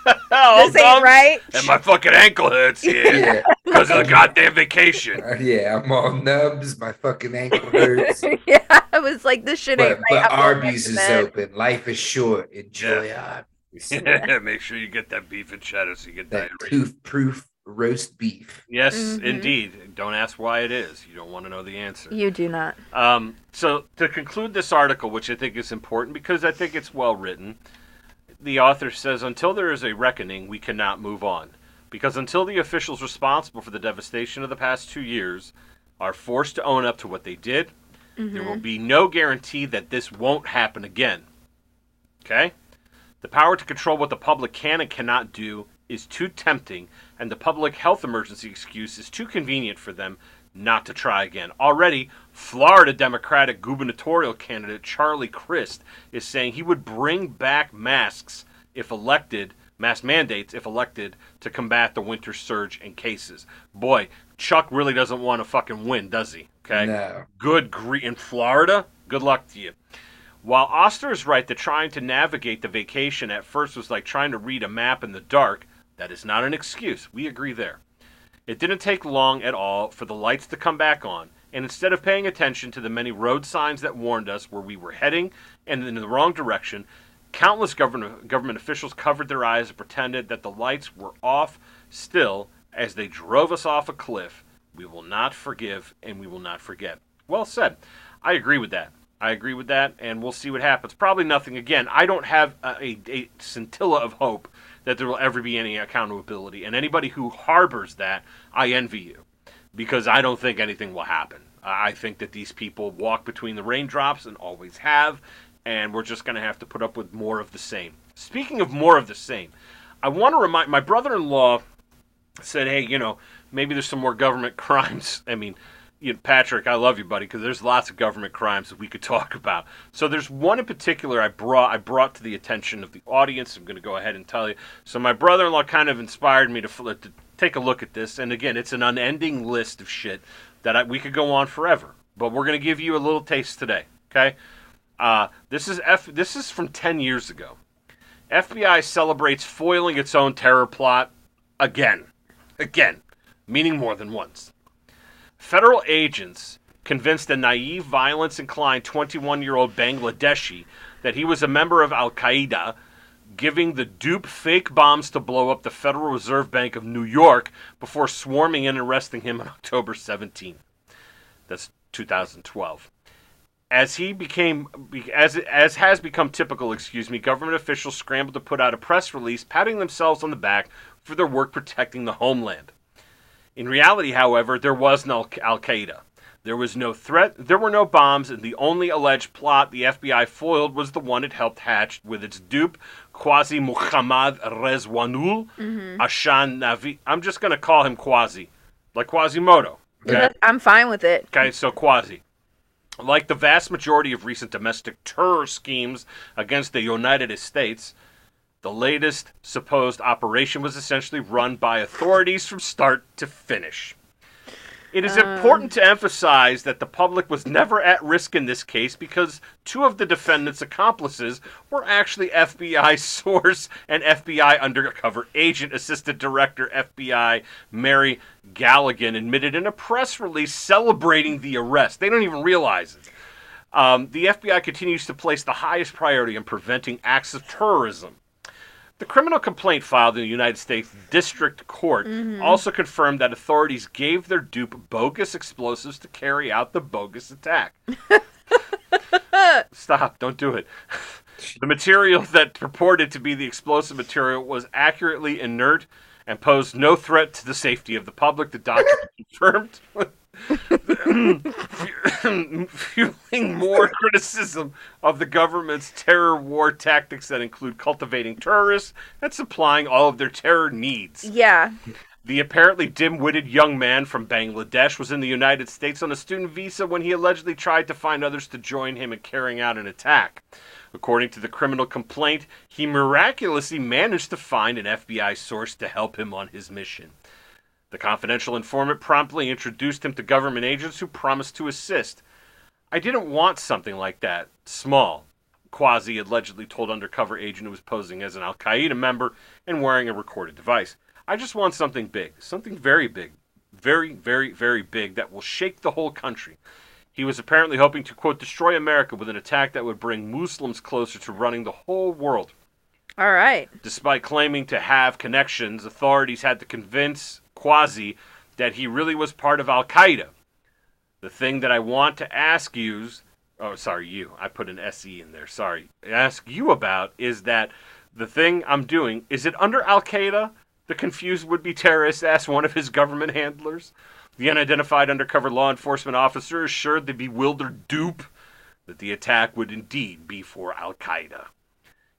this ain't right. And my fucking ankle hurts, yeah, yeah, *laughs* because of the goddamn vacation. uh, yeah. I'm all nubs. My fucking ankle hurts. *laughs* yeah, I was like, this shit ain't but right. but I'm Arby's is bed. open. Life is short. Enjoy Arby's. *laughs* Make sure you get that beef and cheddar so you get That diarrhea. tooth-proof roast beef. Yes, Mhm. indeed. Don't ask why it is. You don't want to know the answer. You do not. Um, so to conclude this article, which I think is important because I think it's well written, the author says, "Until there is a reckoning, we cannot move on, because until the officials responsible for the devastation of the past two years are forced to own up to what they did, there will mm-hmm. be no guarantee that this won't happen again." Okay, the power to control what the public can and cannot do is too tempting, and the public health emergency excuse is too convenient for them not to try again. Already, Florida Democratic gubernatorial candidate Charlie Crist is saying he would bring back masks if elected, mask mandates if elected, to combat the winter surge in cases. Boy, Chuck really doesn't want to fucking win, does he? Okay. No. Good gre in Florida. Good luck to you. While Oster is right that trying to navigate the vacation at first was like trying to read a map in the dark, that is not an excuse. We agree there. It didn't take long at all for the lights to come back on, and instead of paying attention to the many road signs that warned us where we were heading and in the wrong direction, countless government, government officials covered their eyes and pretended that the lights were off still as they drove us off a cliff. We will not forgive and we will not forget. Well said. I agree with that. I agree with that, and we'll see what happens. Probably nothing again. I don't have a, a, a scintilla of hope that there will ever be any accountability. And anybody who harbors that, I envy you because I don't think anything will happen. I think that these people walk between the raindrops and always have, and we're just going to have to put up with more of the same. Speaking of more of the same, I want to remind my brother in law said, hey, you know, maybe there's some more government *laughs* crimes. I mean, you know, Patrick, I love you, buddy, because there's lots of government crimes that we could *laughs* talk about. So there's one in particular I brought I brought to the attention of the audience. I'm going to go ahead and tell you. So my brother-in-law kind of inspired me to, to take a look at this, and again, it's an unending list of shit that I, we could go on forever. But we're going to give you a little taste today. Okay, uh, this is F. This is from 10 years ago. FBI celebrates foiling its own terror plot again, again, meaning more than once. Federal agents convinced a naive, violence inclined 21 year old Bangladeshi that he was a member of Al Qaeda, giving the dupe fake bombs to blow up the Federal Reserve Bank of New York before swarming in and arresting him on *laughs* October 17th. That's 2012. As he became, as as has become typical, excuse me, government officials scrambled to put out a press release, patting themselves on the back for their work protecting the homeland. In reality, however, there was no Al Qaeda. There was no threat, there were no bombs, and the only alleged plot the FBI foiled was the one it helped hatch with its dupe, Quasi Muhammad Rezwanul mm-hmm. Ashan Navi. I'm just going to call him Quasi, like Quasimodo. Okay? I'm fine with it. Okay, so Quasi. Like the vast majority of recent domestic terror schemes against the United States, the latest supposed operation was essentially run by authorities from start to finish. It is important to emphasize that the public was never at risk in this case because two of the defendant's accomplices were actually FBI *laughs* source and FBI undercover agent assistant director FBI Mary Galligan admitted in a press release celebrating the arrest. They don't even realize it. Um, the FBI continues to place the highest priority on preventing acts of terrorism. The criminal complaint filed in the United States District Court mm-hmm. also confirmed that authorities gave their dupe bogus explosives to carry out the bogus attack. *laughs* Stop, don't do it. The material that purported to be the explosive material was accurately inert and posed no threat to the safety of the public, the document *laughs* confirmed. Fueling more *laughs* criticism of the government's terror war tactics that include cultivating terrorists and supplying all of their terror needs. Yeah. The apparently dim witted young man from Bangladesh was in the United States on a student visa when he allegedly tried to find others to join him in carrying out an attack. According to the criminal complaint, he miraculously managed to find an FBI source to help him on his mission. The confidential informant promptly introduced him to government agents who promised to assist. I didn't want something like that, small. Quazi allegedly told undercover agent who was posing as an Al Qaeda member and wearing a recorded device. I just want something big, something very big, very, very, very big that will shake the whole country. He was apparently hoping to, quote, destroy America with an attack that would bring Muslims closer to running the whole world. All right. Despite claiming to have connections, authorities had to convince Quazi that he really was part of Al Qaeda. The thing that I want to ask you, oh, sorry, you, I put an SE in there, sorry, ask you about is that the thing I'm doing, is it under Al Qaeda? The confused would be terrorist asked one of his government handlers. The unidentified undercover law enforcement officer assured the bewildered dupe that the attack would indeed be for Al Qaeda.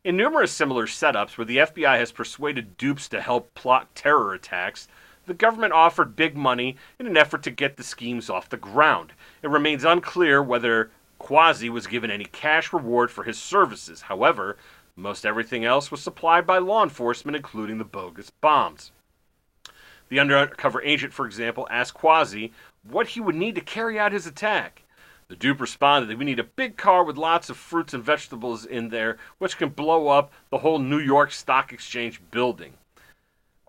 In numerous similar setups where the FBI has persuaded dupes to help plot terror attacks, the government offered big money in an effort to get the schemes off the ground. It remains unclear whether Quazi was given any cash reward for his services. However, most everything else was supplied by law enforcement, including the bogus bombs. The undercover agent, for example, asked Quazi what he would need to carry out his attack. The dupe responded that we need a big car with lots of fruits and vegetables in there, which can blow up the whole New York Stock Exchange building.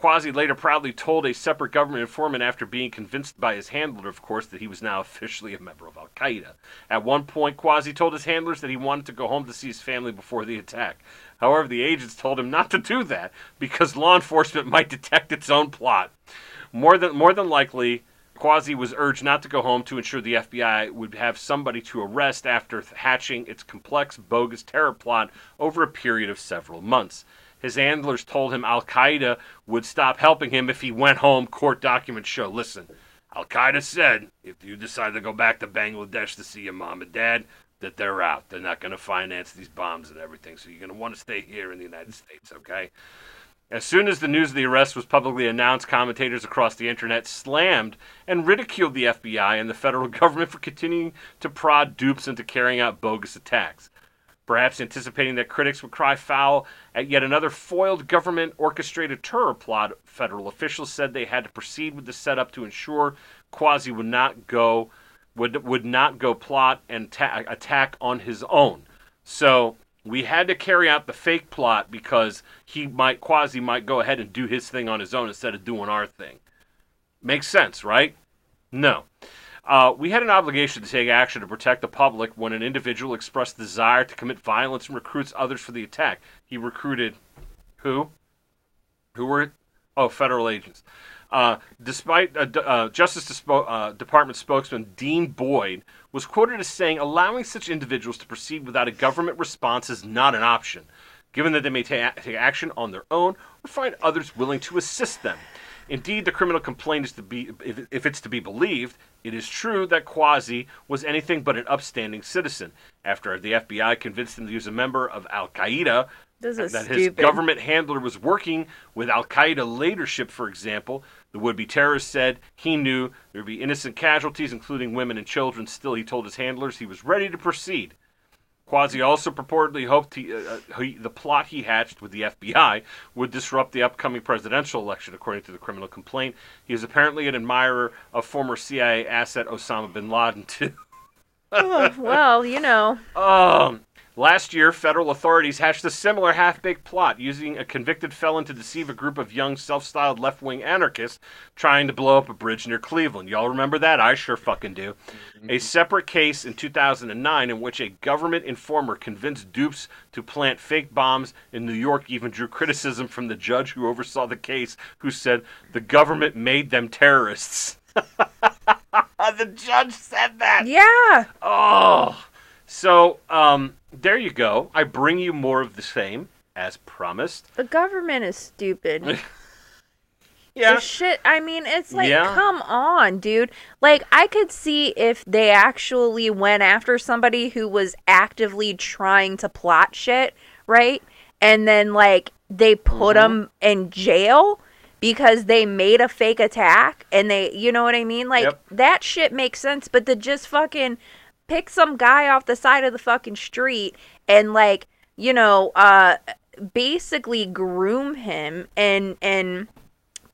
Quazi later proudly told a separate government informant after being convinced by his handler, of course, that he was now *laughs* officially a member of Al Qaeda. At one point, Quazi told his handlers that he wanted to go home to see his family before the attack. However, the agents told him not to do that because law enforcement *laughs* might detect its own plot. More than, more than likely, Quazi was urged not to go home to ensure the FBI would have somebody to arrest after hatching its complex, bogus terror plot over a period of several months. His handlers told him Al Qaeda would stop helping him if he went home. Court documents show. Listen, Al Qaeda said if you decide to go back to Bangladesh to see your mom and dad, that they're out. They're not going to finance these bombs and everything. So you're going to want to stay here in the United States, okay? As soon as the news of the arrest was publicly announced, commentators across the internet slammed and ridiculed the FBI and the federal *laughs* government for continuing to prod dupes into carrying out bogus attacks. Perhaps anticipating that critics would cry foul at yet another foiled government orchestrated terror plot, federal officials said they had to proceed with the setup to ensure Quazi would not go would would not go plot and ta- attack on his own. So we had to carry out the fake plot because he might Quazi might go ahead and do his thing on his own instead of doing our thing. Makes sense, right? No. Uh, we had an obligation to take action to protect the public when an individual expressed desire to commit violence and recruits others for the attack. He recruited who? Who were? Oh, federal agents. Uh, despite uh, uh, Justice Dispo- uh, Department spokesman Dean Boyd was quoted as saying, allowing such individuals to proceed without a government response is not an option, given that they may ta- take action on their own or find others willing to assist them. Indeed, the criminal complaint is to be, if, it's to be believed, it is true that Quazi was anything but an upstanding citizen. After the FBI convinced him that he was a member of Al Qaeda, is uh, that his stupid. government handler was working with Al Qaeda leadership, for example. The would be terrorist said he knew there would be innocent casualties, including women and children. Still, he told his handlers he was ready to proceed. Quazi also purportedly hoped he, uh, uh, he, the plot he hatched with the FBI would disrupt the upcoming presidential election, according to the criminal complaint. He is apparently an admirer of former CIA asset Osama bin Laden, too. Oh, well, you know. *laughs* Um, last year, federal authorities hatched a similar half baked plot using a convicted felon to deceive a group of young, self styled left wing anarchists trying to blow up a bridge near Cleveland. Y'all remember that? I sure fucking do. Mm-hmm. A separate case in 2009 in which a government informer convinced dupes to plant fake bombs in New York even drew criticism from the judge who oversaw the case, who said the government made them terrorists. *laughs* the judge said that. Yeah. Oh, so um, there you go. I bring you more of the same as promised. The government is stupid. *laughs* Yeah, The shit, I mean, it's like, Yeah. come on, dude. Like, I could see if they actually went after somebody who was actively trying to plot shit, right? And then, like, they put Mm-hmm. them in jail because they made a fake attack and they, you know what I mean? Like, Yep. that shit makes sense, but to just fucking pick some guy off the side of the fucking street and, like, you know, uh, basically groom him and, and,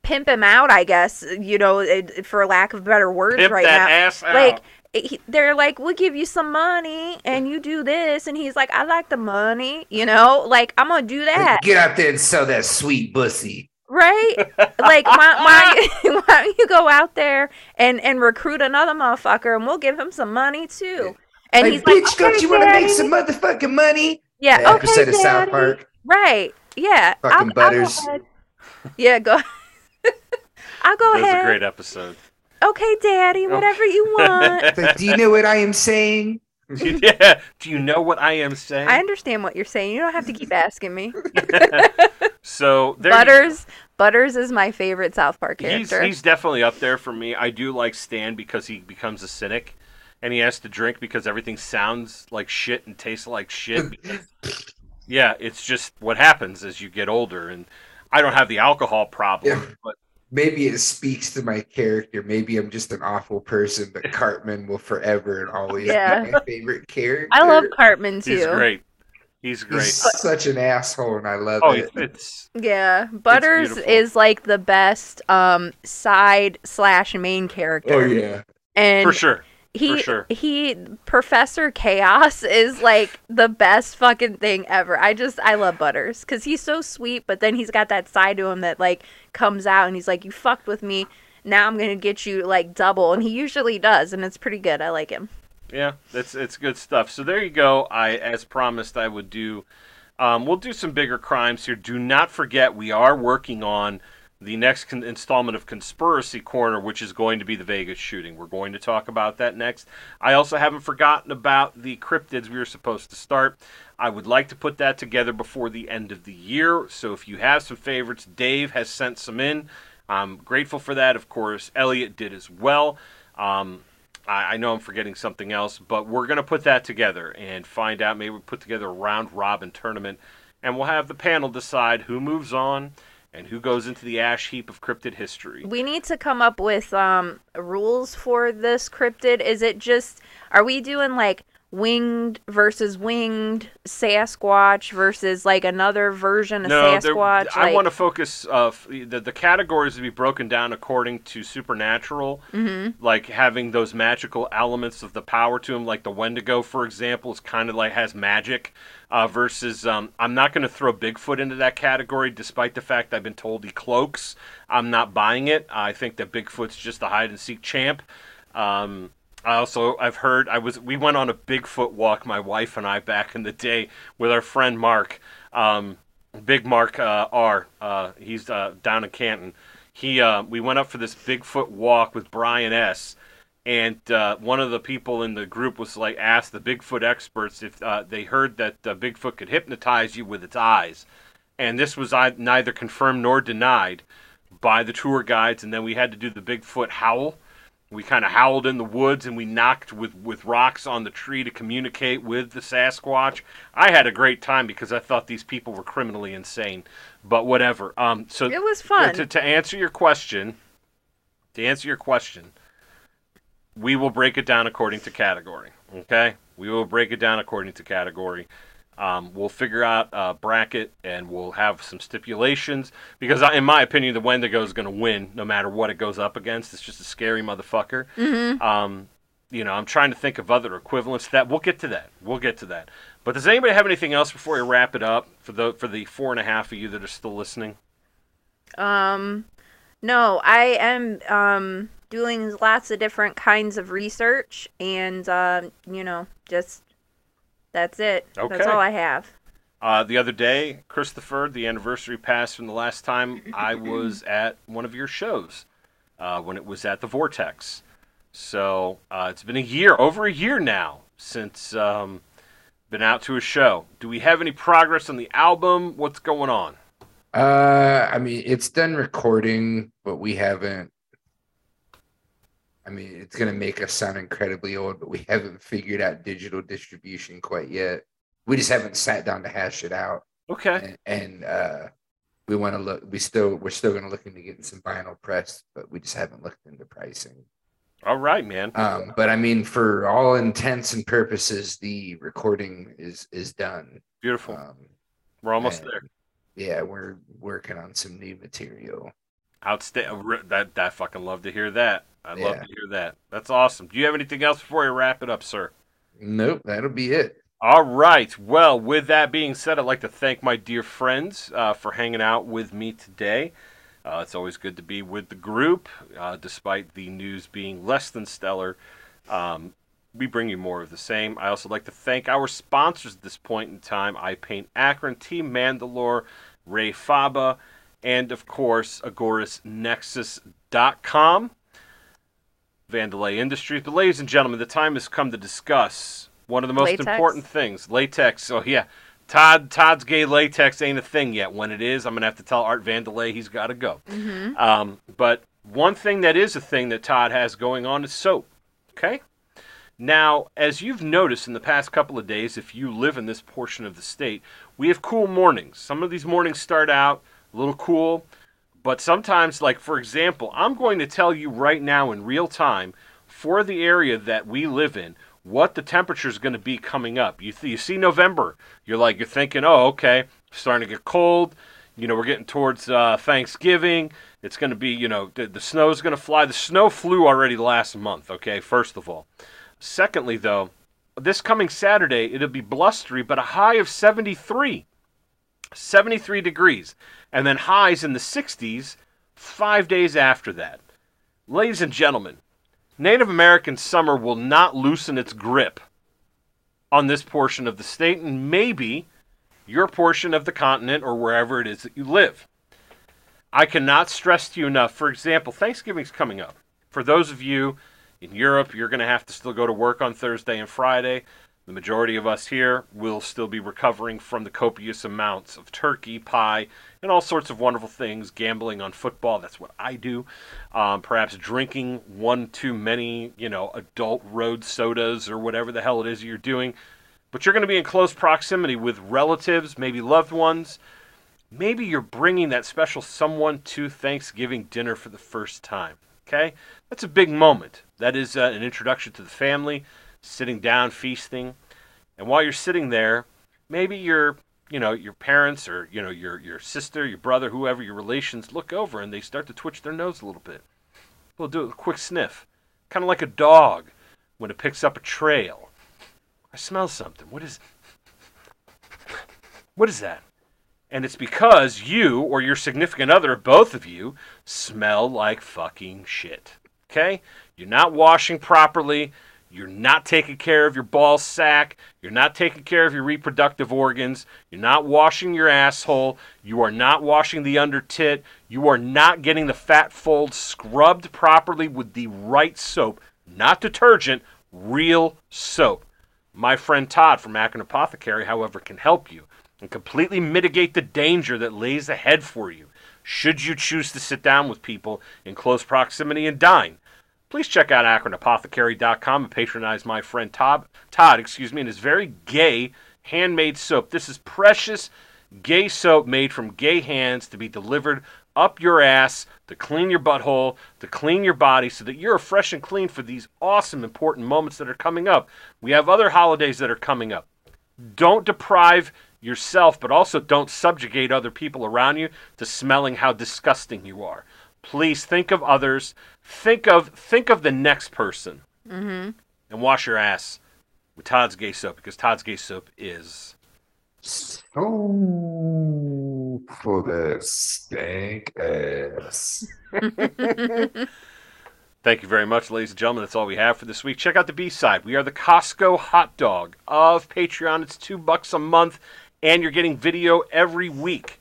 pimp him out, I guess, you know, it- for lack of better words pimp right that now. ass out. Like he, they're like, we'll give you some money and you do this, and he's like, I like the money, you know, like I'm gonna do that, Get out there and sell that sweet bussy. Right? Like, why, why, *laughs* why don't you go out there and and recruit another motherfucker, and we'll give him some money too. And like, he's bitch, like, don't "Okay, you want to make some motherfucking money? Yeah, The okay, episode of South Daddy. Park. Right. Yeah. Fucking I'll- I'll go Butters. Yeah, go. *laughs* I'll go That was a great episode. Okay, Daddy, whatever you *laughs* want. It's like, do you know what I am saying? *laughs* *laughs* yeah. Do you know what I am saying? I understand what you're saying. You don't have to keep asking me. *laughs* so there you- Butters, Butters is my favorite South Park He's character. he's definitely up there for me. I do like Stan because he becomes a cynic, and he has to drink because everything sounds like shit and tastes like shit. because- yeah, it's just what happens as you get older, and I don't have the alcohol problem, Yeah. but Maybe it speaks to my character. Maybe I'm just an awful person, but *laughs* Cartman will forever and always Yeah. be my favorite character. I love Cartman too. he's great. He's great. He's such an asshole, and I love oh, it. it's Yeah, Butters beautiful. is like the best um side slash main character. Oh yeah, and for sure. He sure. he Professor Chaos is like the best fucking thing ever. I just I love Butters because he's so sweet, but then he's got that side to him that like comes out and he's like, "You fucked with me, now I'm gonna get you like double," and he usually does, and it's pretty good. I like him. Yeah, that's it's good stuff. So there you go. I, as promised, I would do. Um, we'll do some bigger crimes here. Do not forget, we are working on the next con- installment of Conspiracy Corner, which is going to be the Vegas shooting. We're going to talk about that next. I also haven't forgotten about the cryptids we were supposed to start. I would like to put that together before the end of the year. So if you have some favorites, Dave has sent some in. I'm grateful for that. Of course, Elliot did as well. Um, I, I know I'm forgetting something else, but we're going to put that together and find out. Maybe we put together a round robin tournament, and we'll have the panel decide who moves on and who goes into the ash heap of cryptid history. We need to come up with um rules for this cryptid. Is it just are we doing like winged versus winged Sasquatch versus like another version of No, there- Sasquatch? I like, want to focus. Uh, the the categories to be broken down according to supernatural, Mm-hmm. like having those magical elements of the power to them. Like the Wendigo, for example, is kind of like has magic. Uh, versus, um, I'm not going to throw Bigfoot into that category, despite the fact I've been told he cloaks. I'm not buying it. I think that Bigfoot's just a hide and seek champ. Um, I also I've heard I was we went on a Bigfoot walk my wife and I back in the day with our friend Mark, um, Big Mark uh, R. Uh, he's uh, down in Canton. He uh, we went up for this Bigfoot walk with Brian S. And uh, one of the people in the group was like asked the Bigfoot experts if uh, they heard that Bigfoot could hypnotize you with its eyes, and this was neither confirmed nor denied by the tour guides. And then we had to do the Bigfoot howl. We kind of howled in the woods and we knocked with, with rocks on the tree to communicate with the Sasquatch. I had a great time because I thought these people were criminally insane, but whatever. Um, so It was fun. To, to answer your question, to answer your question, we will break it down according to category. Okay, we will break it down according to category. Um, we'll figure out a bracket and we'll have some stipulations because, I, in my opinion, the Wendigo is going to win no matter what it goes up against. It's just a scary motherfucker. Mm-hmm. Um, you know, I'm trying to think of other equivalents to that. We'll get to that. We'll get to that. But does anybody have anything else before we wrap it up for the for the four and a half of you that are still listening? Um, no, I am um doing lots of different kinds of research, and um, you know, just that's it. That's all I have. Uh, the other day, Christopher, the anniversary passed from the last time I was *laughs* at one of your shows uh, when it was at the Vortex. So uh, it's been a year, over a year now, since um, been out to a show. Do we have any progress on the album? What's going on? Uh, I mean, it's done recording, but we haven't. I mean, it's gonna make us sound incredibly old, but we haven't figured out digital distribution quite yet. We just haven't sat down to hash it out, Okay. and, and uh, we want to look. We still, we're still gonna look into getting some vinyl press, but we just haven't looked into pricing. All right, man. Um, but I mean, for all intents and purposes, the recording is is done. Beautiful. Um, We're almost there. Yeah, we're working on some new material. Outstanding. That that fucking love to hear that. I'd love to hear that. That's awesome. Do you have anything else before we wrap it up, sir? Nope, that'll be it. All right. Well, with that being said, I'd like to thank my dear friends uh, for hanging out with me today. Uh, it's always good to be with the group, uh, despite the news being less than stellar. Um, we bring you more of the same. I also like to thank our sponsors at this point in time I Paint Akron, Team Mandalore, Ray Faba, and of course, AgorasNexus.com. Vandelay Industries. But, ladies and gentlemen, the time has come to discuss one of the most Latex? important things latex. Oh, yeah. Todd Todd's gay latex ain't a thing yet. When it is, I'm gonna have to tell Art Vandelay he's got to go. Um, but one thing that is a thing that Todd has going on is soap. Okay. Now, as you've noticed in the past couple of days, if you live in this portion of the state, we have cool mornings. Some of these mornings start out a little cool, but sometimes, like for example, I'm going to tell you right now in real time for the area that we live in what the temperature is going to be coming up. You, th- you see November, you're like, you're thinking, oh, okay, starting to get cold. You know, we're getting towards uh, Thanksgiving. It's going to be, you know, the, the is going to fly. The snow flew already last month, okay, first of all. Secondly, though, this coming Saturday, it'll be blustery, but a high of 73. 73 degrees. And then highs in the 60s five days after that. Ladies and gentlemen, Native American summer will not loosen its grip on this portion of the state and maybe your portion of the continent or wherever it is that you live. I cannot stress to you enough. For example, Thanksgiving's coming up. For those of you in Europe, you're going to have to still go to work on Thursday and Friday. The majority of us here will still be recovering from the copious amounts of turkey, pie, and all sorts of wonderful things. Gambling on football, that's what I do. Um, perhaps drinking one too many, you know, adult road sodas or whatever the hell it is you're doing. But you're going to be in close proximity with relatives, maybe loved ones. Maybe you're bringing that special someone to Thanksgiving dinner for the first time. Okay? That's a big moment. That is uh, an introduction to the family, sitting down, feasting. And while you're sitting there, maybe your, you know, your parents or, you know, your, your sister, your brother, whoever your relations look over and they start to twitch their nose a little bit. They'll do a quick sniff. Kind of like a dog when it picks up a trail. I smell something. What is What is that? And it's because you or your significant other, both of you, smell like fucking shit. Okay? You're not washing properly. You're not taking care of your ball sack. You're not taking care of your reproductive organs. You're not washing your asshole. You are not washing the under tit. You are not getting the fat folds scrubbed properly with the right soap. Not detergent, real soap. My friend Todd from Akron Apothecary, however, can help you and completely mitigate the danger that lays ahead for you should you choose to sit down with people in close proximity and dine. Please check out AkronApothecary.com and patronize my friend Todd, Todd, excuse me, and his very gay handmade soap. This is precious gay soap made from gay hands to be delivered up your ass to clean your butthole, to clean your body so that you're fresh and clean for these awesome important moments that are coming up. We have other holidays that are coming up. Don't deprive yourself, but also don't subjugate other people around you to smelling how disgusting you are. Please think of others. Think of think of the next person, Mm-hmm. and wash your ass with Todd's Gay Soap because Todd's Gay Soap is So for the stank ass. *laughs* Thank you very much, ladies and gentlemen. That's all we have for this week. Check out the B side. We are the Costco hot dog of Patreon. It's two bucks a month, and you're getting video every week.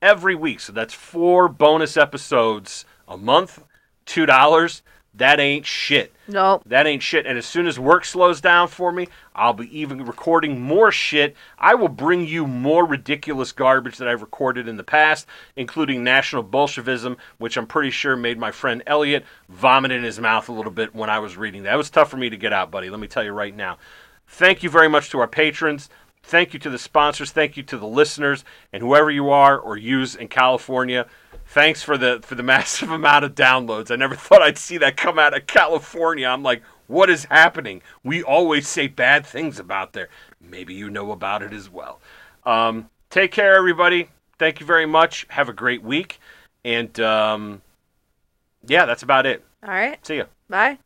Every week. So that's four bonus episodes a month, two dollars. That ain't shit. Nope. That ain't shit. And as soon as work slows down for me, I'll be even recording more shit. I will bring you more ridiculous garbage that I've recorded in the past, including National Bolshevism, which I'm pretty sure made my friend Elliot vomit in his mouth a little bit when I was reading that. It was tough for me to get out, buddy. Let me tell you right now. Thank you very much to our patrons. Thank you to the sponsors. Thank you to the listeners and whoever you are or use in California. Thanks for the for the *laughs* massive amount of downloads. I never thought I'd see that come out of California. I'm like, what is happening? We always say bad things about there. Maybe you know about it as well. Um, take care, everybody. Thank you very much. Have a great week. And um, yeah, that's about it. All right. See you. Bye.